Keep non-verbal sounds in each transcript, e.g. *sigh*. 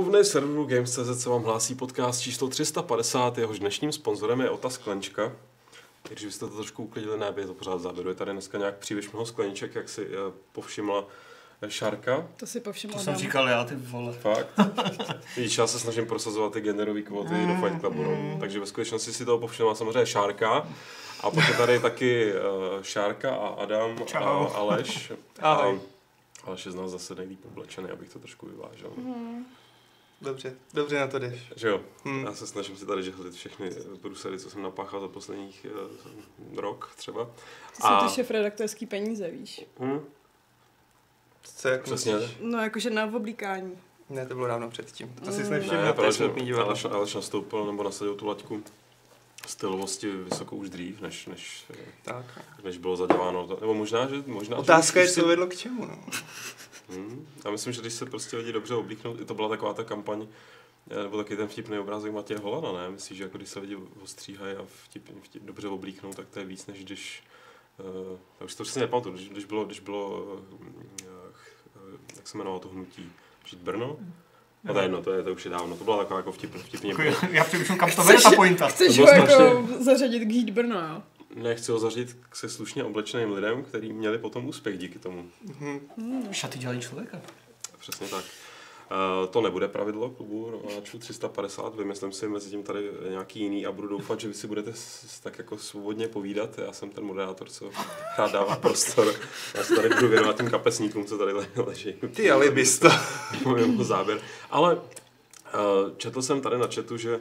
klubovny serveru Games.cz se vám hlásí podcast číslo 350, jehož dnešním sponzorem je Ota Sklenčka. Když byste to trošku uklidili, ne, je to pořád záběru. Je tady dneska nějak příliš mnoho skleniček, jak si uh, povšimla eh, Šárka. To si povšimla To jsem říkal já, ty vole. Fakt. *laughs* Vidíš, já se snažím prosazovat ty genderové kvóty do Fight Clubu, no. Takže ve skutečnosti si toho povšimla samozřejmě Šárka. A pak je tady taky uh, Šárka a Adam Čau. a Aleš. Ahoj. A Aleš je z nás zase nejlíp oblečený, abych to trošku vyvážel. Dobře, dobře na to jdeš. Že jo? Hmm. Já se snažím si tady žehlit všechny brusery, co jsem napáchal za posledních uh, rok třeba. To jsou ty šef-redaktorský peníze, víš. Hm? Co jak Přesně. myslíš? No, jakože na oblíkání. Ne, to bylo dávno předtím. To si Mm. nevšiml, Ne, to je smutný divadlo. Aleš, Aleš nastoupil nebo nasadil tu laťku stylovosti vysoko už dřív, než, než, eh, Tak. než bylo zaděláno. Nebo možná, že... Možná, Otázka že je, co si- vedlo k čemu, no. *laughs* Hmm. Já myslím, že když se prostě lidi dobře oblíknou, i to byla taková ta kampaň, eh, nebo taky ten vtipný obrázek Matěje Holana, ne? Myslíš, že jako když se lidi ostříhají a vtip, vtip, dobře oblíknou, tak to je víc, než když Uh, já už to přesně nepamatuju, když, když bylo, když bylo uh, uh, jak se jmenovalo to hnutí? Žít Brno? No to je jedno, to, je, to už je dávno, to byla taková jako vtip, vtipně. Jako, já přemýšlím, kam to vede ta pointa. Chceš To ho jako zařadit k Heat Brno, jo? Nechci ho zařadit k se slušně oblečeným lidem, kteří měli potom úspěch díky tomu. Mhm. Šaty dělají člověka. Přesně tak. Uh, to nebude pravidlo klubu nováčů 350, vymyslím si mezi tím tady nějaký jiný a budu doufat, že vy si budete s, s, tak jako svobodně povídat. Já jsem ten moderátor, co rád dává prostor. Já se tady budu věnovat tím kapesníkům, co tady le- leží. Ty alibisto. *laughs* mimo záběr. Ale uh, četl jsem tady na chatu, že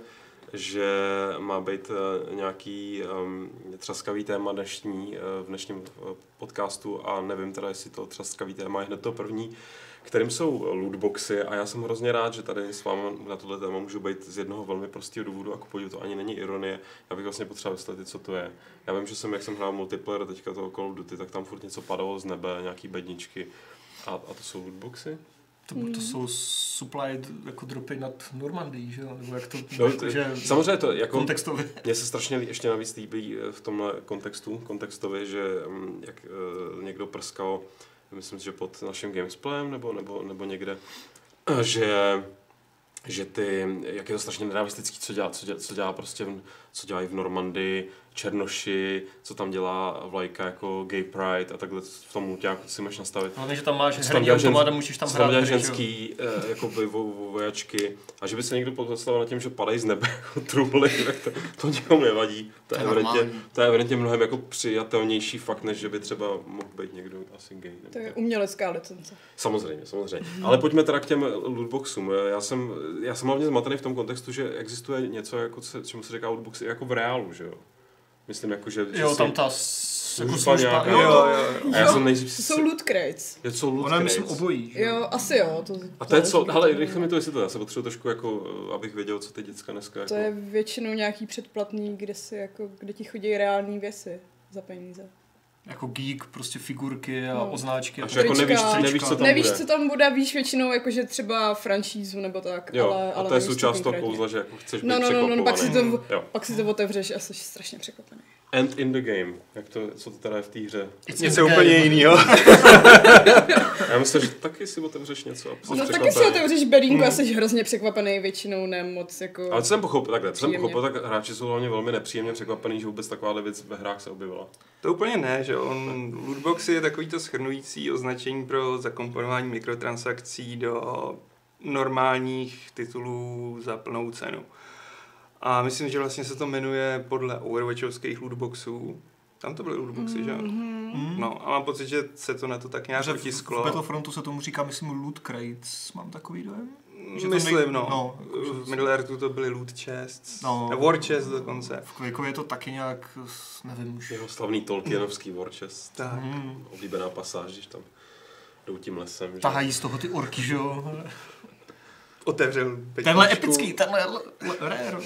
že má být uh, nějaký um, třaskavý téma dnešní, uh, v dnešním uh, podcastu a nevím teda, jestli to třaskavý téma je hned to první, kterým jsou lootboxy a já jsem hrozně rád, že tady s vámi na tohle téma můžu být z jednoho velmi prostého důvodu a ku podivu to ani není ironie. Já bych vlastně potřeboval vysvětlit, co to je. Já vím, že jsem, jak jsem hrál multiplayer teďka toho Call of Duty, tak tam furt něco padalo z nebe, nějaký bedničky. A, a to jsou lootboxy? To, to jsou supply jako dropy nad Normandii, že jo? Nebo jak to, No, jako, to, že samozřejmě to jako kontextově. Mně se strašně ještě navíc líbí eh, v tomhle kontextu, kontextově, že mm, jak uh, někdo prskal, myslím, si, že pod naším gamesplayem nebo, nebo, nebo někde, eh, že že ty, jak je to strašně nenávistický, co dělá, co dělá, co dělá prostě, v, co dělají v Normandii, Černoši, co tam dělá vlajka jako Gay Pride a takhle v tom nějak si můžeš nastavit. Hlavně, že tam máš Co tam herní automat a musíš tam hrát jo? ženský, eh, jako by vo, vo, vojačky a že by se někdo pozastavil nad tím, že padají z nebe jako truhly, tak to, to nikomu nevadí. To je, To je evidentně, to je evidentně mnohem jako přijatelnější fakt, než že by třeba mohl být někdo asi gay. nebo To je umělecká licence. Samozřejmě, samozřejmě. Ale pojďme teda k těm lootboxům. Já jsem, já jsem hlavně zmatený v tom kontextu, že existuje něco, jako, se- čemu se říká lootboxy, jako v reálu, že jo? Myslím, jako, že, že Jo, si- tam ta jako služba nějaká. Jo, Jo, jo. jo, jsem nejdřív... To jsou loot crates. Je to loot Ona je, myslím, obojí. že Jo, asi jo. To, A to je co, hele, to- rychle mi to vysvětlit, já se potřebuji trošku jako, eh, abych věděl, co ty děcka dneska jako... To je většinou nějaký předplatný, kde si jako, kde ti chodí reální věci za peníze. Jako geek, prostě figurky a No. označky. a tak. jako nevíš, trička. nevíš, co tam Nevíš, bude. co tam bude, víš většinou jakože třeba franšízu nebo tak, Jo, ale, ale a to je co součást toho kouzla, že jako chceš být No, no, no, no, pak si, to, Jo. pak si to otevřeš a jsi strašně překvapený. End in the game, jak to, co to teda je v té hře. It's Něco úplně jiného. *laughs* Já myslím, že taky si otevřeš něco a jsi No taky si otevřeš bedínku a jsi hrozně překvapený, většinou ne moc jako... Ale co jsem pochopil, takhle, co jsem pochopil, tak hráči jsou hlavně velmi nepříjemně překvapený, že vůbec taková věc ve hrách se objevila. To úplně ne, že on, lootbox je takovýto schrnující označení pro zakomponování mikrotransakcí do normálních titulů za plnou cenu. A myslím, že vlastně se to jmenuje podle Overwatchovských lootboxů. Tam to byly lootboxy, že? jo? Mm. No a mám pocit, že se to na to tak nějak Že v, v. Battlefrontu se tomu říká, myslím, loot crates. Mám takový dojem? že to Myslím, nej- no. no, jakože- v Middle Earthu to byly loot chests. No. War chest dokonce. V Quakeově je to taky nějak, nevím už. Jeho slavný Tolkienovský Warchest. Tak. Hmm. Oblíbená pasáž, když tam jdou tím lesem. že? Tahají z toho ty orky, že jo? Otevřel Tenhle petičku. epický, tenhle l- l- rare. *laughs*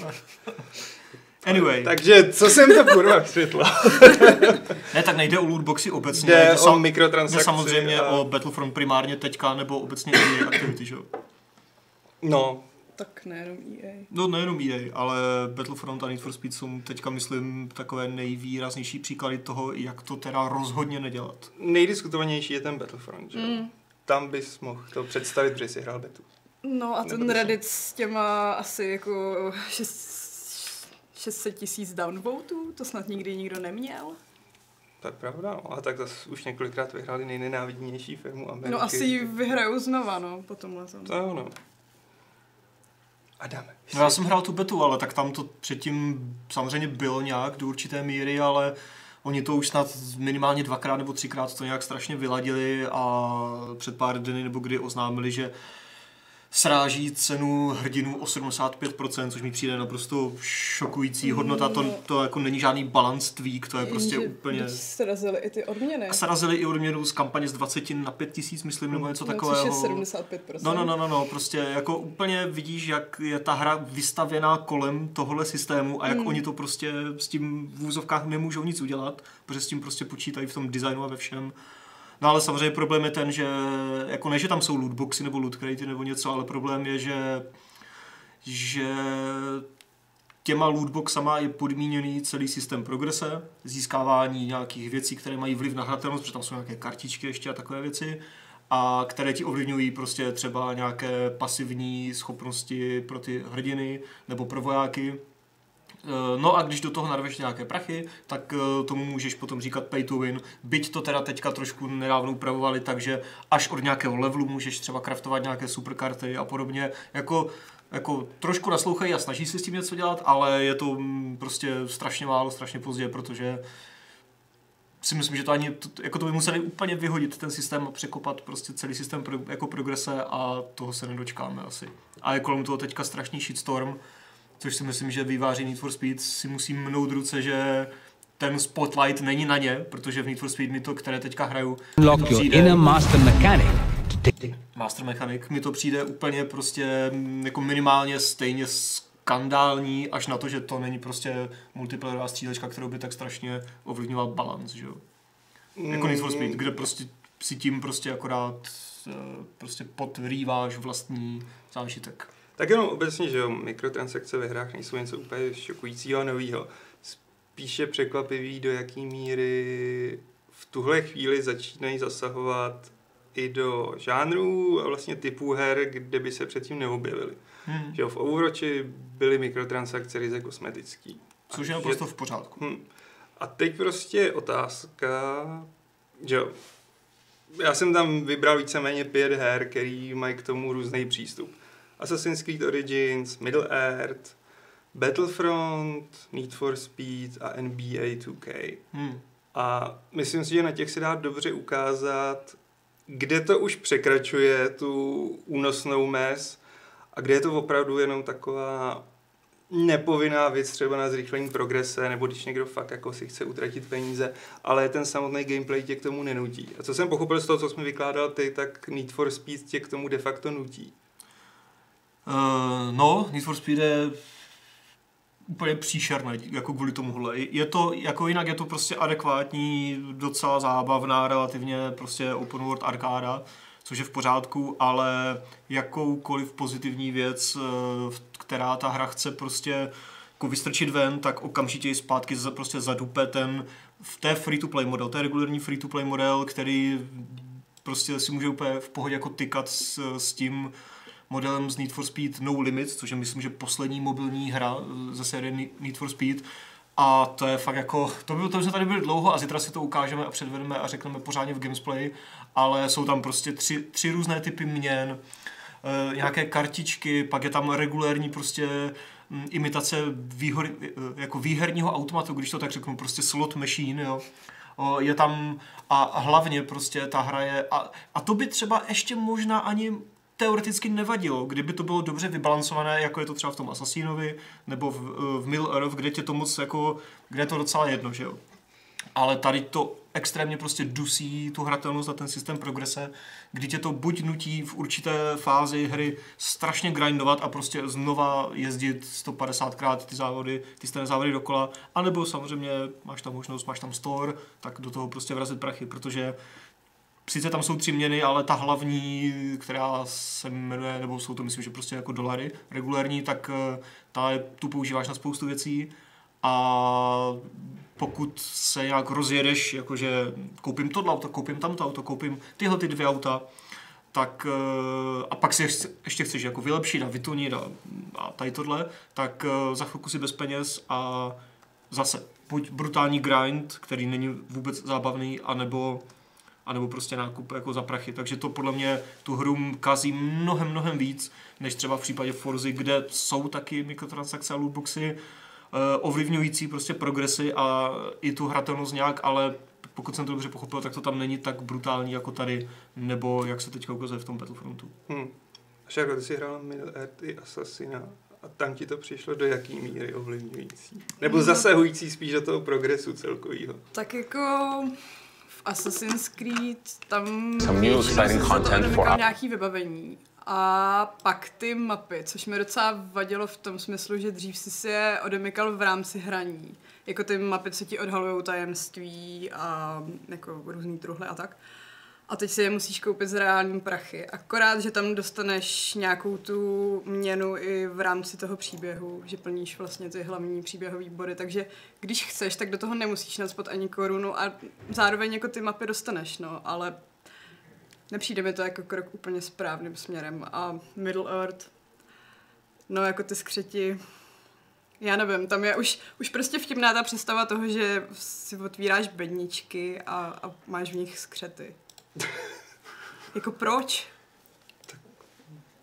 Anyway, tak. Takže, co jsem to kurva vysvětlil? *laughs* ne, tak nejde o lootboxy obecně. Jde jde o sam- mikrotransakce. jde samozřejmě a... o Battlefront primárně teďka, nebo obecně EA aktivity, že jo? No, Tak nejenom EA. No nejenom EA, ale Battlefront a Need for Speed jsou teďka, myslím, takové nejvýraznější příklady toho, jak to teda rozhodně nedělat. nejdiskutovanější je ten Battlefront, že? Mm. Mm. Tam bys mohl to představit, protože jsi hrál betu. No a ten Reddit s těma asi jako šest- 600 tisíc downvotů, to snad nikdy nikdo neměl. To je pravda, no. a tak zase už několikrát vyhráli nejnenávidnější firmu Ameriky. No asi ji vyhrajou znova, no, po tomhle tom. To jo, no. Adame. No já jsem hrál tu betu, ale tak tam to předtím samozřejmě bylo nějak do určité míry, ale oni to už snad minimálně dvakrát nebo třikrát to nějak strašně vyladili a před pár dny nebo kdy oznámili, že sráží cenu hrdinů o 75%, což mi přijde naprosto šokující hodnota. To, to jako není žádný balance tweak, to je prostě Jenže úplně... srazili i ty odměny. A srazili i odměnu z kampaně z 20 na 5 tisíc, myslím, nebo něco no, takového. Což je 75%. No, no, no, no, no, prostě jako úplně vidíš, jak je ta hra vystavěná kolem tohohle systému a jak Mm. oni to prostě s tím v úzovkách nemůžou nic udělat, protože s tím prostě počítají v tom designu a ve všem. No ale samozřejmě problém je ten, že jako ne, že tam jsou lootboxy nebo loot cratey nebo něco, ale problém je, že že těma lootboxama je podmíněný celý systém progrese, získávání nějakých věcí, které mají vliv na hratelnost, protože tam jsou nějaké kartičky ještě a takové věci, a které ti ovlivňují prostě třeba nějaké pasivní schopnosti pro ty hrdiny nebo pro vojáky. Eh, No a když do toho narveš nějaké prachy, tak eh, tomu můžeš potom říkat pay to win. Byť to teda teďka trošku nedávno upravovali, takže až od nějakého levelu můžeš třeba craftovat nějaké superkarty a podobně. Jako, jako trošku naslouchají a snaží se s tím něco dělat, ale je to mm, prostě strašně málo, strašně pozdě, protože si myslím, že to ani, to, jako to by museli úplně vyhodit ten systém a překopat prostě celý systém pro, jako progrese a toho se nedočkáme asi. A je kolem toho teďka strašný shitstorm, což si myslím, že výváři Need for Speed si musí mnout ruce, že ten spotlight není na ně, protože v Need for Speed mi to, které teďka hraju, to your přijde, inner master mechanic Master Mechanic, mi to přijde úplně prostě mm, jako minimálně stejně skandální, až na to, že to není prostě multiplayerová střílečka, kterou by tak strašně ovlivňoval balance, že jo. Jako Need for Speed, kde prostě si tím prostě akorát eh, prostě podrýváš vlastní zážitek. Tak jenom obecně, že jo, mikrotransakce ve hrách nejsou něco úplně šokujícího a novýho. Spíše překvapivý, do jaký míry v tuhle chvíli začínají zasahovat i do žánrů a vlastně typů her, kde by se předtím neobjevily. Hmm. Že jo, v Overwatchi byly mikrotransakce ryze kosmetický. Což je A naprosto v pořádku. Hm. A teď prostě otázka, že jo, já jsem tam vybral víceméně pět her, který mají k tomu různý přístup. Assassin's Creed Origins, Middle Earth, Battlefront, Need for Speed a NBA 2K. Hmm. A myslím si, že na těch se dá dobře ukázat, kde to už překračuje tu únosnou mez a kde je to opravdu jenom taková nepovinná věc třeba na zrychlení progrese, nebo když někdo fakt jako si chce utratit peníze, ale ten samotný gameplay tě k tomu nenutí. A co jsem pochopil z toho, co jsme vykládal ty, tak Need for Speed tě k tomu de facto nutí. Uh, no, Need for Speed je úplně příšerné, jako kvůli tomuhle. Je to, jako jinak je to prostě adekvátní, docela zábavná, relativně prostě open world arkáda, což je v pořádku, ale jakoukoliv pozitivní věc, eh, která ta hra chce prostě jako vystrčit ven, tak okamžitě ji zpátky za, prostě zadupe ten v té free-to-play model, to je regulární free-to-play model, který prostě si může úplně v pohodě jako tykat s, s tím modelem z Need for Speed No Limits, což je myslím, že poslední mobilní hra eh, ze série Need for Speed. A to je fakt jako, to by to jsme tady byli dlouho a zítra si to ukážeme a předvedeme a řekneme pořádně v gamesplay, ale jsou tam prostě tři, tři různé typy měn, eh, nějaké kartičky, pak je tam regulérní prostě mm, imitace výhor, eh, jako výherního automatu, když to tak řeknu, prostě slot machine, jo. Je tam a hlavně prostě ta hra je a, a to by třeba ještě možná ani teoreticky nevadilo, kdyby to bylo dobře vybalancované, jako je to třeba v tom Assassinovi, nebo v, eh, v Middle Earth, kde tě to moc jako, kde je to docela jedno, že jo. Ale tady to extrémně prostě dusí tu hratelnost a ten systém progrese, kdy tě to buď nutí v určité fázi hry strašně grindovat a prostě znova jezdit 150krát ty závody, ty stejné závody dokola, anebo samozřejmě máš tam možnost, máš tam store, tak do toho prostě vrazit prachy, protože sice tam jsou tři měny, ale ta hlavní, která se jmenuje, nebo jsou to myslím, že prostě jako dolary regulární, tak eh, ta tu používáš na spoustu věcí. A pokud se nějak rozjedeš, jakože koupím tohle auto, koupím tamto auto, koupím tyhle ty dvě auta, tak eh, a pak si ještě- ještě chceš jako vylepšit a vytunit a, a tady tohle, tak eh, za chvilku si bez peněz a zase buď brutální grind, který není vůbec zábavný, anebo, anebo prostě nákup jako za prachy. Takže to podle mě tu hru kazí mnohem, mnohem víc, než třeba v případě Forzy, kde jsou taky mikrotransakce a lootboxy eh, ovlivňující prostě progresy a i tu hratelnost nějak, ale pokud jsem to dobře pochopil, tak to tam není tak brutální jako tady, nebo jak se teďka ukazuje v tom Battlefrontu. Hm. Až jako ty jsi hrál Middle Earth i Assassina a tam ti to přišlo do jaký míry ovlivňující? Nebo zasahující spíš do toho progresu celkového? Tak jako Assassin's Creed tam nějaký vybavení. A pak ty mapy, což mi docela vadilo v tom smyslu, že dřív si si je odemykal v rámci hraní. Jako ty mapy, co ti odhalují tajemství a jako různý truhle a tak. A teď si je musíš koupit z reálním prachy. Akorát, že tam dostaneš nějakou tu měnu i v rámci toho příběhu, že plníš vlastně ty hlavní příběhové body, takže když chceš, tak do toho nemusíš naspat ani korunu a zároveň jako ty mapy dostaneš, no, ale nepřijde mi to jako krok úplně správným směrem. A Middle Earth, no jako ty skřeti, já nevím, tam je už, už prostě vtipná ta představa toho, že si otvíráš bedničky a, a máš v nich skřety. *laughs* jako proč?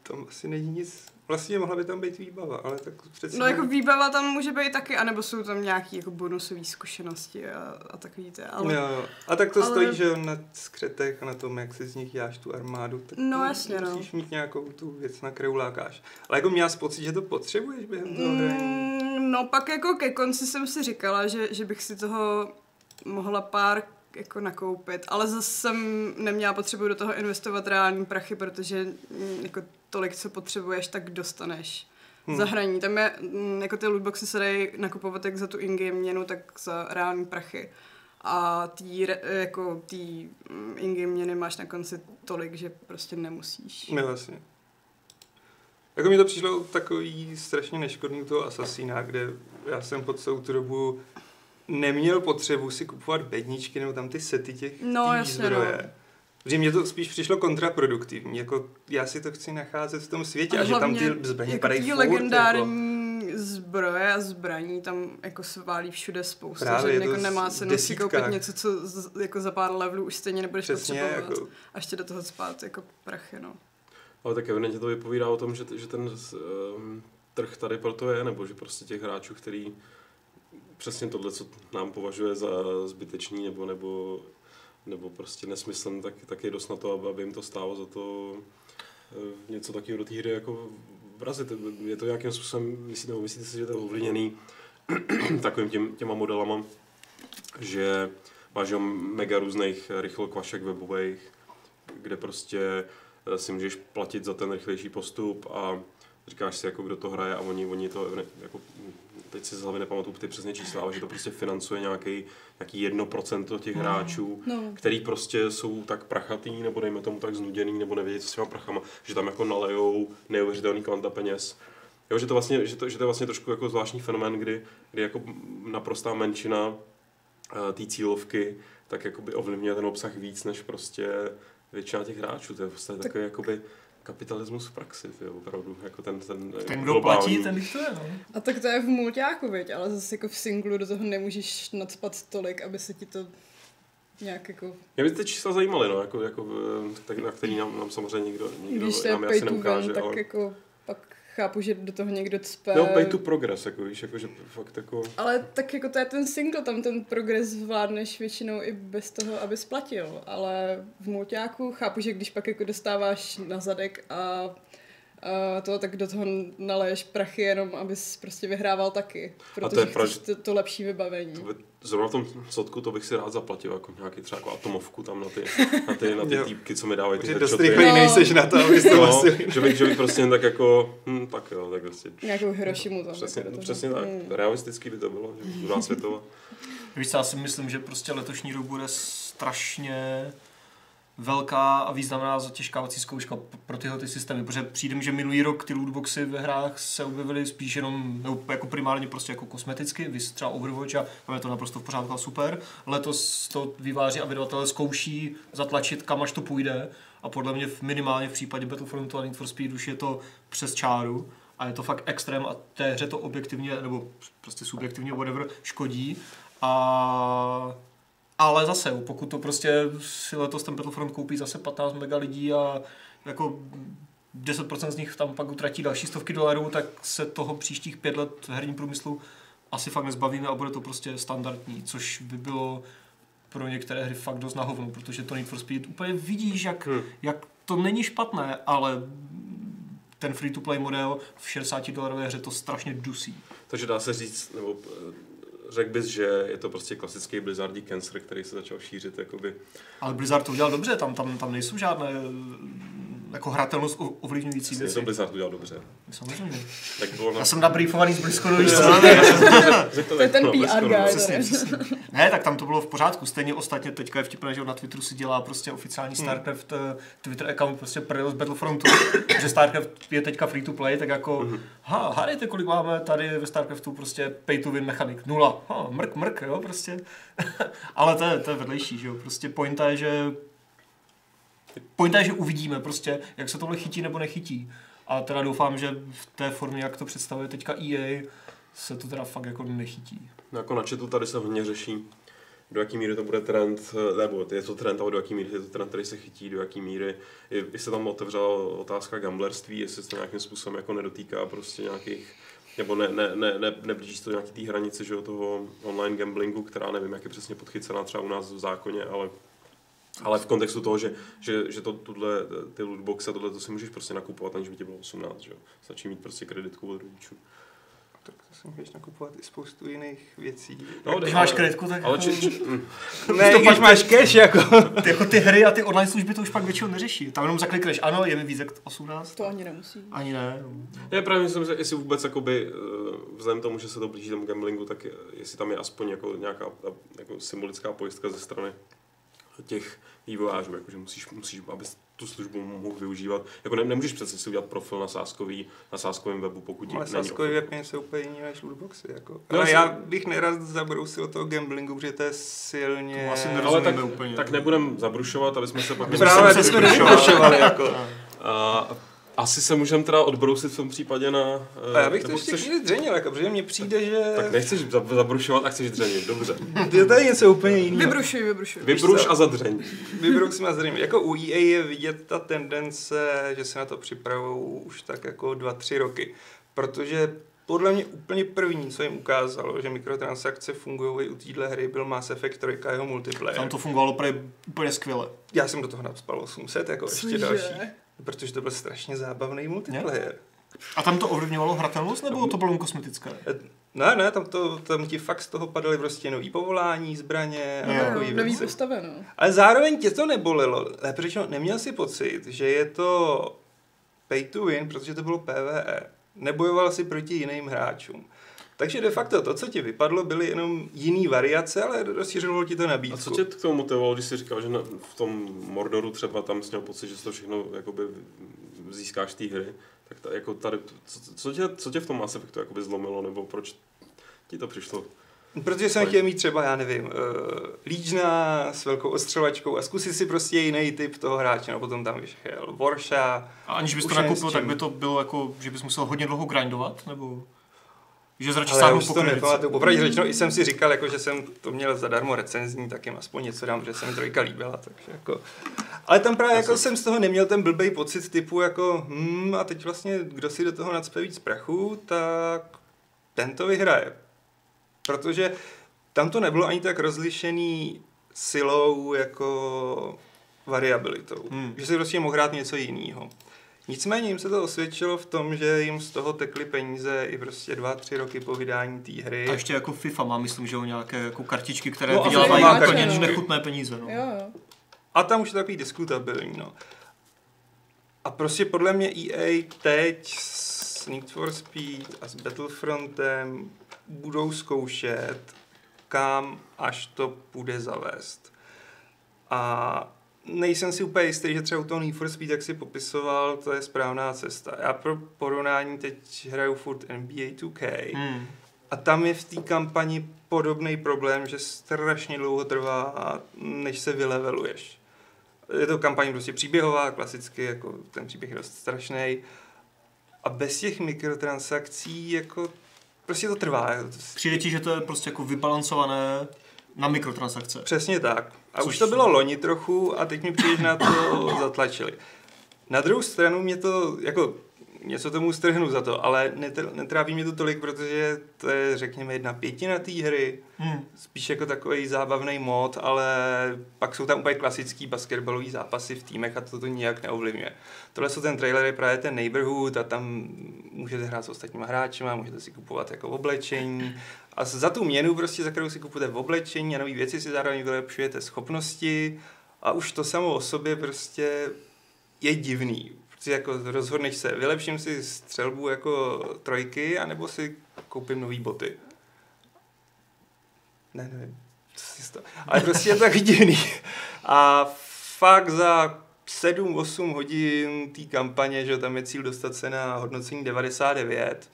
Tam asi není nic... Vlastně mohla by tam být výbava, ale tak přece... No jako výbava tam může být taky, anebo jsou tam nějaké jako bonusové zkušenosti a, a takový ty, ale... Jo, jo. A tak to ale- stojí, že na skřetech a na tom, jak si z nich děláš tu armádu, tak No, jasně, no. musíš mít nějakou tu věc, na kterou lákáš. Ale jako měla pocit, že to potřebuješ během toho? Mm, no pak jako ke konci jsem si říkala, že, že bych si toho mohla pár jako nakoupit, ale zase jsem neměla potřebu do toho investovat reální prachy, protože mm, jako tolik, co potřebuješ, tak dostaneš. Hmm. Za hraní. Tam je, mm, jako ty lootboxy se dají nakupovat jak za tu in-game měnu, tak za reální prachy. A tý, jako tý mm, in-game měny máš na konci tolik, že prostě nemusíš. No vlastně. Jako mi to přišlo takový strašně neškodný toho Assassina, kde já jsem po celou tu dobu neměl potřebu si kupovat bedničky nebo tam ty sety těch No, jasně, zbroje. no. Protože mně to spíš přišlo kontraproduktivní. Jako já si to chci nacházet v tom světě Ale a že tam ty zbraně jako padají furt, legendární zbroje a zbraní tam jako se válí všude spousta, Právě, že jako nemá cenu si koupit něco, co z, jako za pár levelů už stejně nebudeš Přesně, potřebovat. jako, A ještě do toho spát jako prachy, no. Ale tak evidentně to vypovídá o tom, že, že ten um, trh tady proto je, nebo že prostě těch hráčů, který přesně tohle, co nám považuje za zbytečný nebo, nebo, nebo prostě nesmyslný, tak, tak je dost na to, aby, jim to stálo za to eh, něco takového do té hry jako vrazit. Je to nějakým způsobem, myslíte, nebo myslíte si, že to je ovlivněný *clears throat* takovým těm, těma modelama, že máš mega různých rychlokvašek webových, kde prostě eh, si můžeš platit za ten rychlejší postup a říkáš si, jako kdo to hraje a oni, oni to, jako, teď si z hlavy nepamatuju ty přesně čísla, ale že to prostě financuje nějaký, nějaký 1% těch hráčů, No. který prostě jsou tak prachatý, nebo dejme tomu tak znuděný, nebo nevědí, co s těma prachama, že tam jako nalejou neuvěřitelný kvanta peněz. Jo, že to vlastně, že to, že to je vlastně trošku jako zvláštní fenomén, kdy, kdy jako naprostá menšina eh, té cílovky tak jakoby ovlivňuje ten obsah víc, než prostě většina těch hráčů. To je prostě Tak- takový jakoby kapitalismus v praxi, ty jo, opravdu, jako ten, ten, Ten, kdo globální. platí, ten to je, no. A tak to je v multiáku, viď? ale zase jako v singlu do toho nemůžeš nadspat tolik, aby se ti to nějak jako... Mě by ty čísla zajímaly, no, jako, jako, eh, tak, na který nám, nám samozřejmě nikdo, nikdo Když to je nám je asi neukáže, win, tak ale... jako pak chápu, že do toho někdo cpe. No, pay to progress, jako víš, jako, že fakt jako... Ale tak jako to je ten single, tam ten progres zvládneš většinou i bez toho, aby splatil. Ale v multiáku chápu, že když pak jako dostáváš na zadek a, a to, tak do toho naleješ prachy jenom, abys prostě vyhrával taky. Protože to je chceš proč- to, to lepší vybavení. To by, zrovna v tom sodku to bych si rád zaplatil, jako nějaký třeba jako atomovku tam na ty, na ty, na ty *laughs* týpky, co mi dávají ty že dost headshoty. No. nejseš na to, abys to No, vlastně... že bych, že bych prostě jen tak jako, hm, tak jo, tak prostě. Nějakou Hiroshimu tam. Přesně, jako toho. přesně tak, Hmm. realisticky by to bylo, že druhá světová. Víš, já si myslím, že prostě letošní rok bude strašně velká a významná zatěžkávací zkouška pro tyhle ty systémy, protože přijde že minulý rok ty lootboxy ve hrách se objevily spíš jenom, nebo jako primárně prostě jako kosmeticky, vys třeba Overwatch a tam je to naprosto v pořádku a super. Letos to výváři a vydavatelé zkouší zatlačit, kam až to půjde a podle mě minimálně v případě Battlefrontu a Need for Speed už je to přes čáru a je to fakt extrém a té hře to objektivně, nebo prostě subjektivně, whatever, škodí. A ale zase, pokud to prostě si letos ten Battlefront koupí zase 15 mega lidí a jako 10% z nich tam pak utratí další stovky dolarů, tak se toho příštích pět let v herním průmyslu asi fakt nezbavíme a bude to prostě standardní, což by bylo pro některé hry fakt dost na hovno, protože to Need for Speed úplně vidíš, jak, Hmm. jak to není špatné, ale ten free-to-play model v 60 dolarové hře to strašně dusí. Takže dá se říct, nebo eh, řekl bys, že je to prostě klasický Blizzardí cancer, který se začal šířit jakoby. Ale Blizzard to udělal dobře, tam, tam, tam nejsou žádné jako hratelnost ovlivňující věci. to Blizzard udělal dobře. Samozřejmě. Tak bylo na... Já jsem nabriefovaný z BlizzConu, víš co? Řekl to To je ten no, PR guy. Přesně. Ne, tak tam to bylo v pořádku. Stejně ostatně teďka je vtipné, že na Twitteru si dělá prostě oficiální StarCraft eh, Twitter account prostě prdel z Battlefrontu, *coughs* že StarCraft je teďka free to play, tak jako, ha, hádejte, kolik máme tady ve StarCraftu prostě pay to win mechanik. Nula. Ha, mrk, mrk, jo, prostě. *laughs* Ale to je, to je vedlejší, že jo. Prostě pointa je, že Pointa je, že uvidíme prostě, jak se tohle chytí nebo nechytí. A teda doufám, že v té formě, jak to představuje teďka EA, se to teda fakt jako nechytí. No, jako na chatu tady se hodně řeší, do jaký míry to bude trend, eh, nebo je to trend, ale do jaký míry je to trend, který se chytí, do jaký míry, je, se tam otevřela otázka gamblerství, jestli se to nějakým způsobem jako nedotýká prostě nějakých, nebo ne, ne, ne, ne, neblíží se to nějaký té hranice, že jo, toho online gamblingu, která nevím, jak je přesně podchycená třeba u nás v zákoně, ale ale v kontextu toho, že, že, že to, tuhle, ty lootboxy a tohle to si můžeš prostě nakupovat, aniž by ti bylo 18, že jo. Stačí mít prostě kreditku od rodičů. Tak to si můžeš nakupovat i spoustu jiných věcí. No, Když máš kreditku, tak Ale jako, či, či, mm. ne, když máš cash, jako. *laughs* ty, jako ty hry a ty online služby to už pak většinou neřeší. Tam jenom zaklikneš, ano, je mi víc jak 18. To ani nemusí. Ani ne. Já právě myslím, že jestli vůbec jakoby, eh, vzhledem tomu, že se to blíží tomu gamblingu, tak je- jestli tam je aspoň jako nějaká jako symbolická pojistka ze strany těch vývojářů, jakože musíš, musíš, abys tu službu mohl využívat. Jako ne, nemůžeš přece si udělat profil na sáskový, na sáskovém webu, pokud ti Ale sáskový web něco úplně jiný než lootboxy. Jako. No, Ale asi- já bych nerad zabrousil toho gamblingu, protože to je silně... To asi Ale tak, úplně. tak nebudem zabrušovat, aby jsme se pak... Právě, se ty jsme jako. A, asi se můžeme teda odbrousit v tom případě na... eh, A já bych to ještě chceš- chvíli dřenil, jako, protože mně přijde, že Tak nechceš zab- zabrušovat a chceš dřenit, dobře. *laughs* je tady něco úplně jiného. Vybrušuj, vybrušuj. Vybruš a zadřeň. Vybrouk si zřejmě. Jako u EA je vidět ta tendence, že se na to připravují už tak jako dva, tři roky. Protože podle mě úplně první, co jim ukázalo, že mikrotransakce fungují i u téhle hry, byl Mass Effect 3 a jeho multiplayer. Tam to fungovalo úplně, skvěle. Já jsem do toho napspal 800, jako ještě další. Protože to byl strašně zábavný multiplayer. A tam to ovlivňovalo hratelnost, nebo to bylo jen kosmetické? Ne, ne, tam, to, tam ti fakt z toho padaly prostě nový povolání, zbraně a Jo, takový No, nový věci. postavy, no. Ale zároveň tě to nebolelo. Lépe řečeno, neměl si pocit, že je to pay to win, protože to bylo PvE. Nebojoval si proti jiným hráčům. Takže de facto to, co ti vypadlo, byly jenom jiný variace, ale rozšířilo ti to A nabídku. co tě k tomu motivovalo, když jsi říkal, že na, v tom Mordoru třeba tam jsi měl pocit, že to všechno jakoby získáš z té hry, tak ta, jako tady, co, co, tě, co tě v tom Mass Effectu jakoby zlomilo, nebo proč ti to přišlo? Protože jsem chtěl mít třeba, já nevím, uh, líčna s velkou ostřelačkou a zkusit si prostě jiný typ toho hráče. No potom tam vyšel Warsha. A aniž bys to nakoupil, tak by to bylo jako, že bys musel hodně dlouho grindovat, nebo... Že já sáhnu už po to nepamatuju. Popravdě řečeno, i jsem si říkal, jako, že jsem to měl zadarmo recenzní, tak jim aspoň něco dám, že se mi trojka líbila. Takže jako. Ale tam právě jako jsem z toho neměl ten blbej pocit typu jako, hm, a teď vlastně, kdo si do toho nacpe víc prachu, tak ten to vyhraje. Protože tam to nebylo ani tak rozlišený silou jako variabilitou. Hmm. Že si prostě mohl hrát něco jiného. Nicméně jim se to osvědčilo v tom, že jim z toho tekly peníze i prostě dva, tři roky po vydání té hry. A ještě jako FIFA má, myslím, že o nějaké jako kartičky, které No no, a vydělávají úplně kartičky. nechutné peníze. No. Jo, jo. A tam už je takový diskutabilní, no. A prostě podle mě EA teď s Need for Speed a s Battlefrontem budou zkoušet, kam až to půjde zavést. A nejsem si úplně jistý, že třeba u toho Need for Speed, jak si popisoval, to je správná cesta. Já pro porovnání teď hraju furt NBA 2K Hmm. a tam je v té kampani podobný problém, že strašně dlouho trvá, než se vyleveluješ. Je to kampaň prostě příběhová, klasicky, jako ten příběh je dost strašný. A bez těch mikrotransakcí, jako prostě to trvá. jako Přijde ti, že to je prostě jako vybalancované na mikrotransakce. Přesně tak. A Což- už to bylo loni trochu a teď mi přijde, na to *coughs* zatlačili. Na druhou stranu mě to, jako něco tomu strhnu za to, ale netr- netráví mě to tolik, protože to je, řekněme, jedna pětina té hry, Hmm. spíš jako takový zábavný mod, ale pak jsou tam úplně klasický basketbalový zápasy v týmech a to to nijak neovlivňuje. Tohle jsou ten trailer, je právě ten neighborhood a tam můžete hrát s ostatníma hráči, můžete si kupovat jako oblečení a za tu měnu prostě, za kterou si kupujete oblečení a nové věci si zároveň vylepšujete schopnosti a už to samo o sobě prostě je divný. Prostě jako rozhodneš se, vylepším si střelbu jako trojky, anebo si koupím nový boty. Ne, nevím. Co si to... Ale prostě je to tak divný. A fakt za 7-8 hodin té kampaně, že tam je cíl dostat se na hodnocení 99,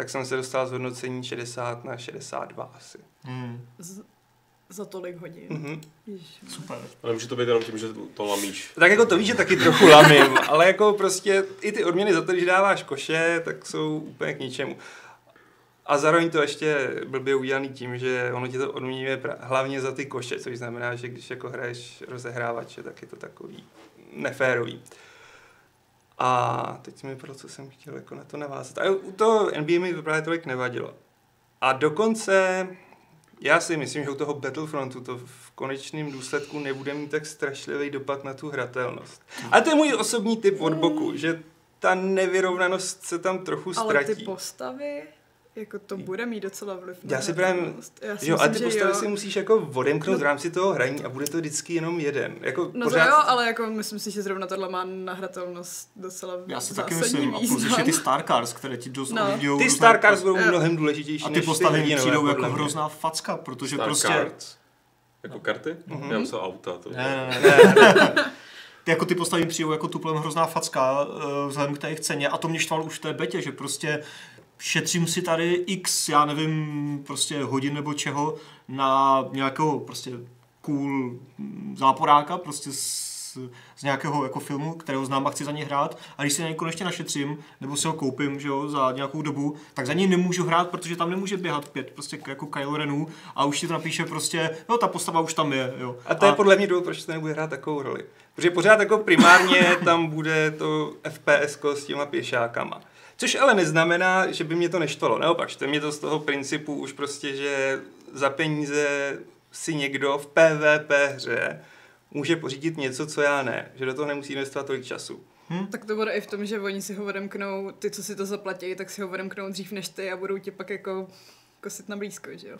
tak jsem se dostal z hodnocení 60 na 62 asi. Hmm. Z, za tolik hodin. Mhm. Ježiš. Super. Ale může to být jenom tím, že to lamíš. Tak jako to víš, že taky trochu lamím, *laughs* ale jako prostě i ty odměny za to, když dáváš koše, tak jsou úplně k ničemu. A zároveň to ještě blbě udělaný tím, že ono ti to odměňuje pra- hlavně za ty koše, což znamená, že když jako hraješ rozehrávače, tak je to takový neférový. A teď mi pro co jsem chtěl jako na to navázat. A u toho NBA mi to právě tolik nevadilo. A dokonce já si myslím, že u toho Battlefrontu to v konečném důsledku nebude mít tak strašlivý dopad na tu hratelnost. A to je můj osobní typ od boku, že ta nevyrovnanost se tam trochu Ale ty ztratí. postavy, jako to bude mít docela vliv na Já si právě, hratelnost. Já si jo, a myslím, ty že postavy jo. si musíš jako odemknout No. v rámci toho hraní a bude to vždycky jenom jeden. Jako No pořád... to jo, ale jako myslím si, že zrovna tohle má nahratelnost docela Já si taky myslím. A plus význam. ještě ty Star Cars, které ti dost No. ovlivňujou Ty různé- Star Cars budou Jo. mnohem důležitější A ty než postavy mi hrdinové, přijdou jako hrozná facka, protože Star prostě... Cards. Jako karty? Mhm. Já myslel auta. To. Ne, ne, ne, ne. *laughs* Ty jako ty postavy mi přijdou jako tuplem hrozná facka eh, vzhledem k té jejich ceně a to mě štvalo už v té betě, že prostě šetřím si tady x, já nevím, prostě hodin nebo čeho na nějakého prostě cool záporáka, prostě z, z nějakého jako filmu, kterého znám a chci za ně hrát a když si na něj konečně našetřím, nebo si ho koupím, že jo, za nějakou dobu, tak za něj nemůžu hrát, protože tam nemůže běhat pět, prostě jako Kylo Renů a už ti to napíše prostě, no ta postava už tam je, jo. A to je podle mě důvod, proč to nebude hrát takovou roli. Protože pořád jako primárně tam bude to FPS s těma pěšákama. Což ale neznamená, že by mě to neštvalo. Naopak, štve mě to z toho principu už prostě, že za peníze si někdo v PvP hře může pořídit něco, co já ne. Že do toho nemusí investovat tolik času. Tak to bude i v tom, že oni si ho odemknou, ty, co si to zaplatí, tak si ho odemknou dřív než ty a budou tě pak jako kosit na blízko, že jo?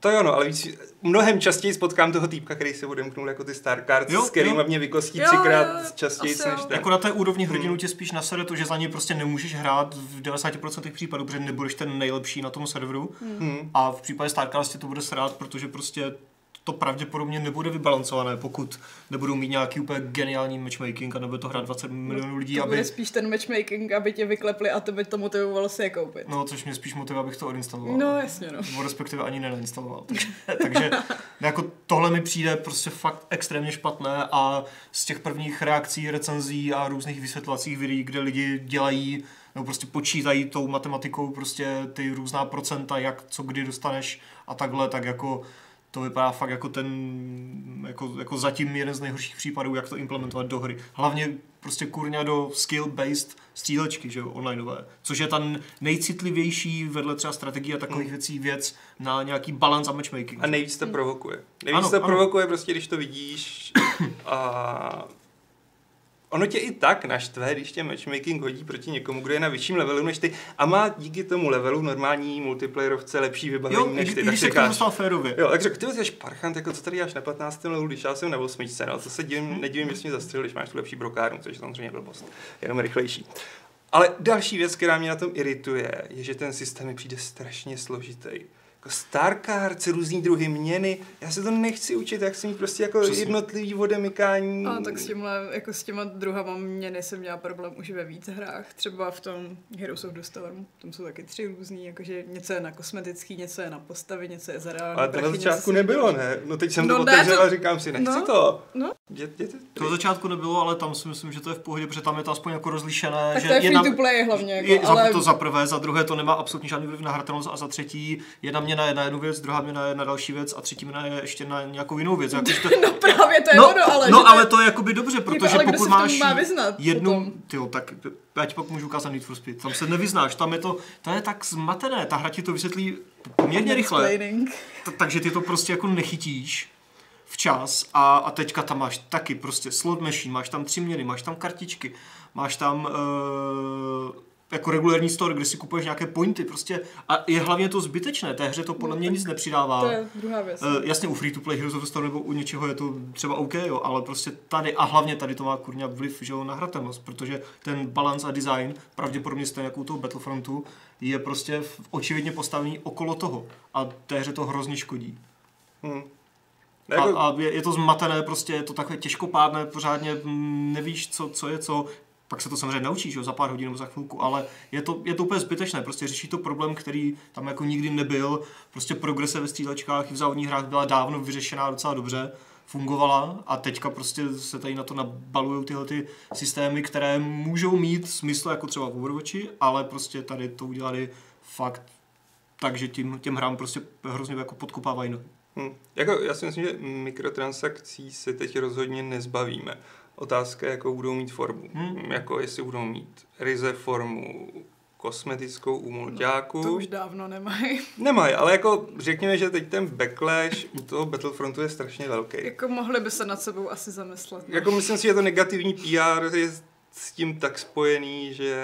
To jo, no, ale víc, mnohem častěji spotkám toho týpka, který se odemknul jako ty Star Cards, Jo, s kterým jo. mě vykostí Jo, třikrát jo, častěji asi než ten. Jako na té úrovni hrdinu tě spíš nasere to, že za ně prostě nemůžeš hrát v 90% případů, protože nebudeš ten nejlepší na tom serveru. Hmm. A v případě StarCraft tě to bude srát, protože prostě to pravděpodobně nebude vybalancované, pokud nebudou mít nějaký úplně geniální matchmaking a nebude to hrát 20 milionů lidí, to aby... bude spíš ten matchmaking, aby tě vyklepli a to by to motivovalo si je koupit. No, což mě spíš motivuje, abych to odinstaloval. No, jasně, no. Nebo respektive ani nenainstaloval. *laughs* Takže, takže jako tohle mi přijde prostě fakt extrémně špatné a z těch prvních reakcí, recenzí a různých vysvětlovacích videí, kde lidi dělají nebo prostě počítají tou matematikou prostě ty různá procenta, jak co kdy dostaneš a takhle, tak jako to vypadá fakt jako ten, jako, jako zatím jeden z nejhorších případů, jak to implementovat do hry. Hlavně prostě kurňa do skill-based střílečky, že jo, onlineové, což je ta nejcitlivější vedle třeba strategie a takových Hmm. věcí věc na nějaký balans a matchmaking. A nejvíc to provokuje. Nejvíc Ano, to ano. provokuje prostě, když to vidíš a ono tě i tak naštve, když tě matchmaking hodí proti někomu, kdo je na vyšším levelu než ty a má díky tomu levelu normální multiplayerovce lepší vybavení jo, než ty. Tak když si se k říkáš, férově. Jo, tak řekl, ty jsi parchant, jako co tady děláš na 15. levelu, když já jsem na 8. no, to se divím, Mhm. nedivím, že jsi mě zastřelil, když máš tu lepší brokárnu, což je samozřejmě blbost, jenom rychlejší. Ale další věc, která mě na tom irituje, je, že ten systém mi přijde strašně složitý. Jako Star Cards, různý druhy měny. Já se to nechci učit, já chci mít prostě jako Přesně. jednotlivý odemykání. A tak s tímhle, jako s těma druhama měny jsem měla problém už ve víc hrách. Třeba v tom Heroes of the Storm, tam jsou taky tři různý, jakože něco je na kosmetický, něco je na postavy, něco je za reální Ale to na začátku si nebylo, ne? No teď jsem No to ne, otevřel to- a říkám si, nechci no, to. no. Jděte, To od začátku nebylo, ale tam si myslím, že to je v pohodě, protože tam je to aspoň jako rozlišené. Tak že to je free to play hlavně, jako, je, ale... To za prvé, za druhé to nemá absolutně žádný vliv na hratelnost a za třetí jedna měna na jednu věc, druhá měna je na další věc a třetí měna je ještě na nějakou jinou věc. Jako, to, *laughs* No právě to je no, ono, ale... no ale to je jakoby dobře, protože kdo pokud máš má vyznat jednu, tyjo, tak já ti pak můžu ukázat Need for Speed, tam se nevyznáš, tam je to, to je tak zmatené, ta hra ti to vysvětlí poměrně rychle, takže ty to prostě jako nechytíš včas a, a teďka tam máš taky prostě slot machine, máš tam tři měny, máš tam kartičky, máš tam uh, jako regulární store, kde si kupuješ nějaké pointy prostě a je hlavně to zbytečné, té hře to podle mě nic nepřidává. To je druhá věc. Uh, jasně u free to play Heroes of the Storm nebo u něčeho je to třeba OK, jo, ale prostě tady a hlavně tady to má kurňa vliv že jo, na hratelnost, protože ten balance a design, pravděpodobně stejně jako u toho Battlefrontu, je prostě v- očividně postavený okolo toho a té hře to hrozně škodí. Hm. A, Jako, a je, je to zmatené, prostě je to takové těžkopádné, pořádně mm, nevíš, co, co je co. Pak se to samozřejmě naučíš, za pár hodin nebo za chvilku, ale je to, je to úplně zbytečné, prostě řeší to problém, který tam jako nikdy nebyl, prostě progrese ve střílečkách i v závodních hrách byla dávno vyřešená docela dobře, fungovala a teďka prostě se tady na to nabalují tyhle ty systémy, které můžou mít smysl jako třeba v Overwatchi, ale prostě tady to udělali fakt takže tím, těm hrám prostě hrozně jako podkopávají nohy. hm. jako, já si myslím, že mikrotransakcí se teď rozhodně nezbavíme. Otázka je, jakou budou mít formu. Hm. Jako jestli budou mít ryze formu kosmetickou u mulťáku. To už dávno nemají. *laughs* Nemají, ale jako řekněme, že teď ten backlash u toho Battlefrontu je strašně velký. Jako mohli by se nad sebou asi zamyslet. no. Jako myslím si, že to negativní PR je s tím tak spojený, že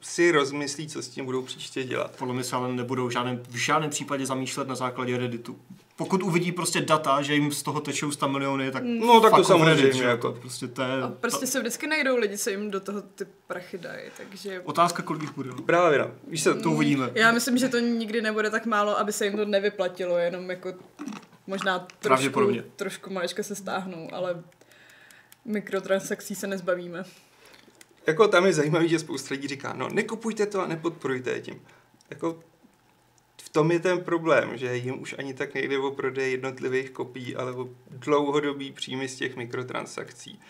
si rozmyslí, co s tím budou příště dělat. Podle mě se ale nebudou v žádném, v žádném případě zamýšlet na základě Redditu. Pokud uvidí prostě data, že jim z toho tečou 100 miliony, tak No tak to samozřejmě, Reddit, jako. to prostě to je A prostě se vždycky najdou lidi, co jim do toho ty prachy dají, takže... otázka, kolik jich bude. no. Právě no. Víš se, To uvidíme. Já myslím, že to nikdy nebude tak málo, aby se jim to nevyplatilo, jenom jako možná trošku, trošku maličko se stáhnou, ale mikrotransakcí se nezbavíme. jako tam je zajímavý, že spousta lidí říká, no nekupujte to a nepodporujte je tím. Jako tom je ten problém, že jim už ani tak nejde o prodej jednotlivých kopií, ale o dlouhodobý příjmy z těch mikrotransakcí.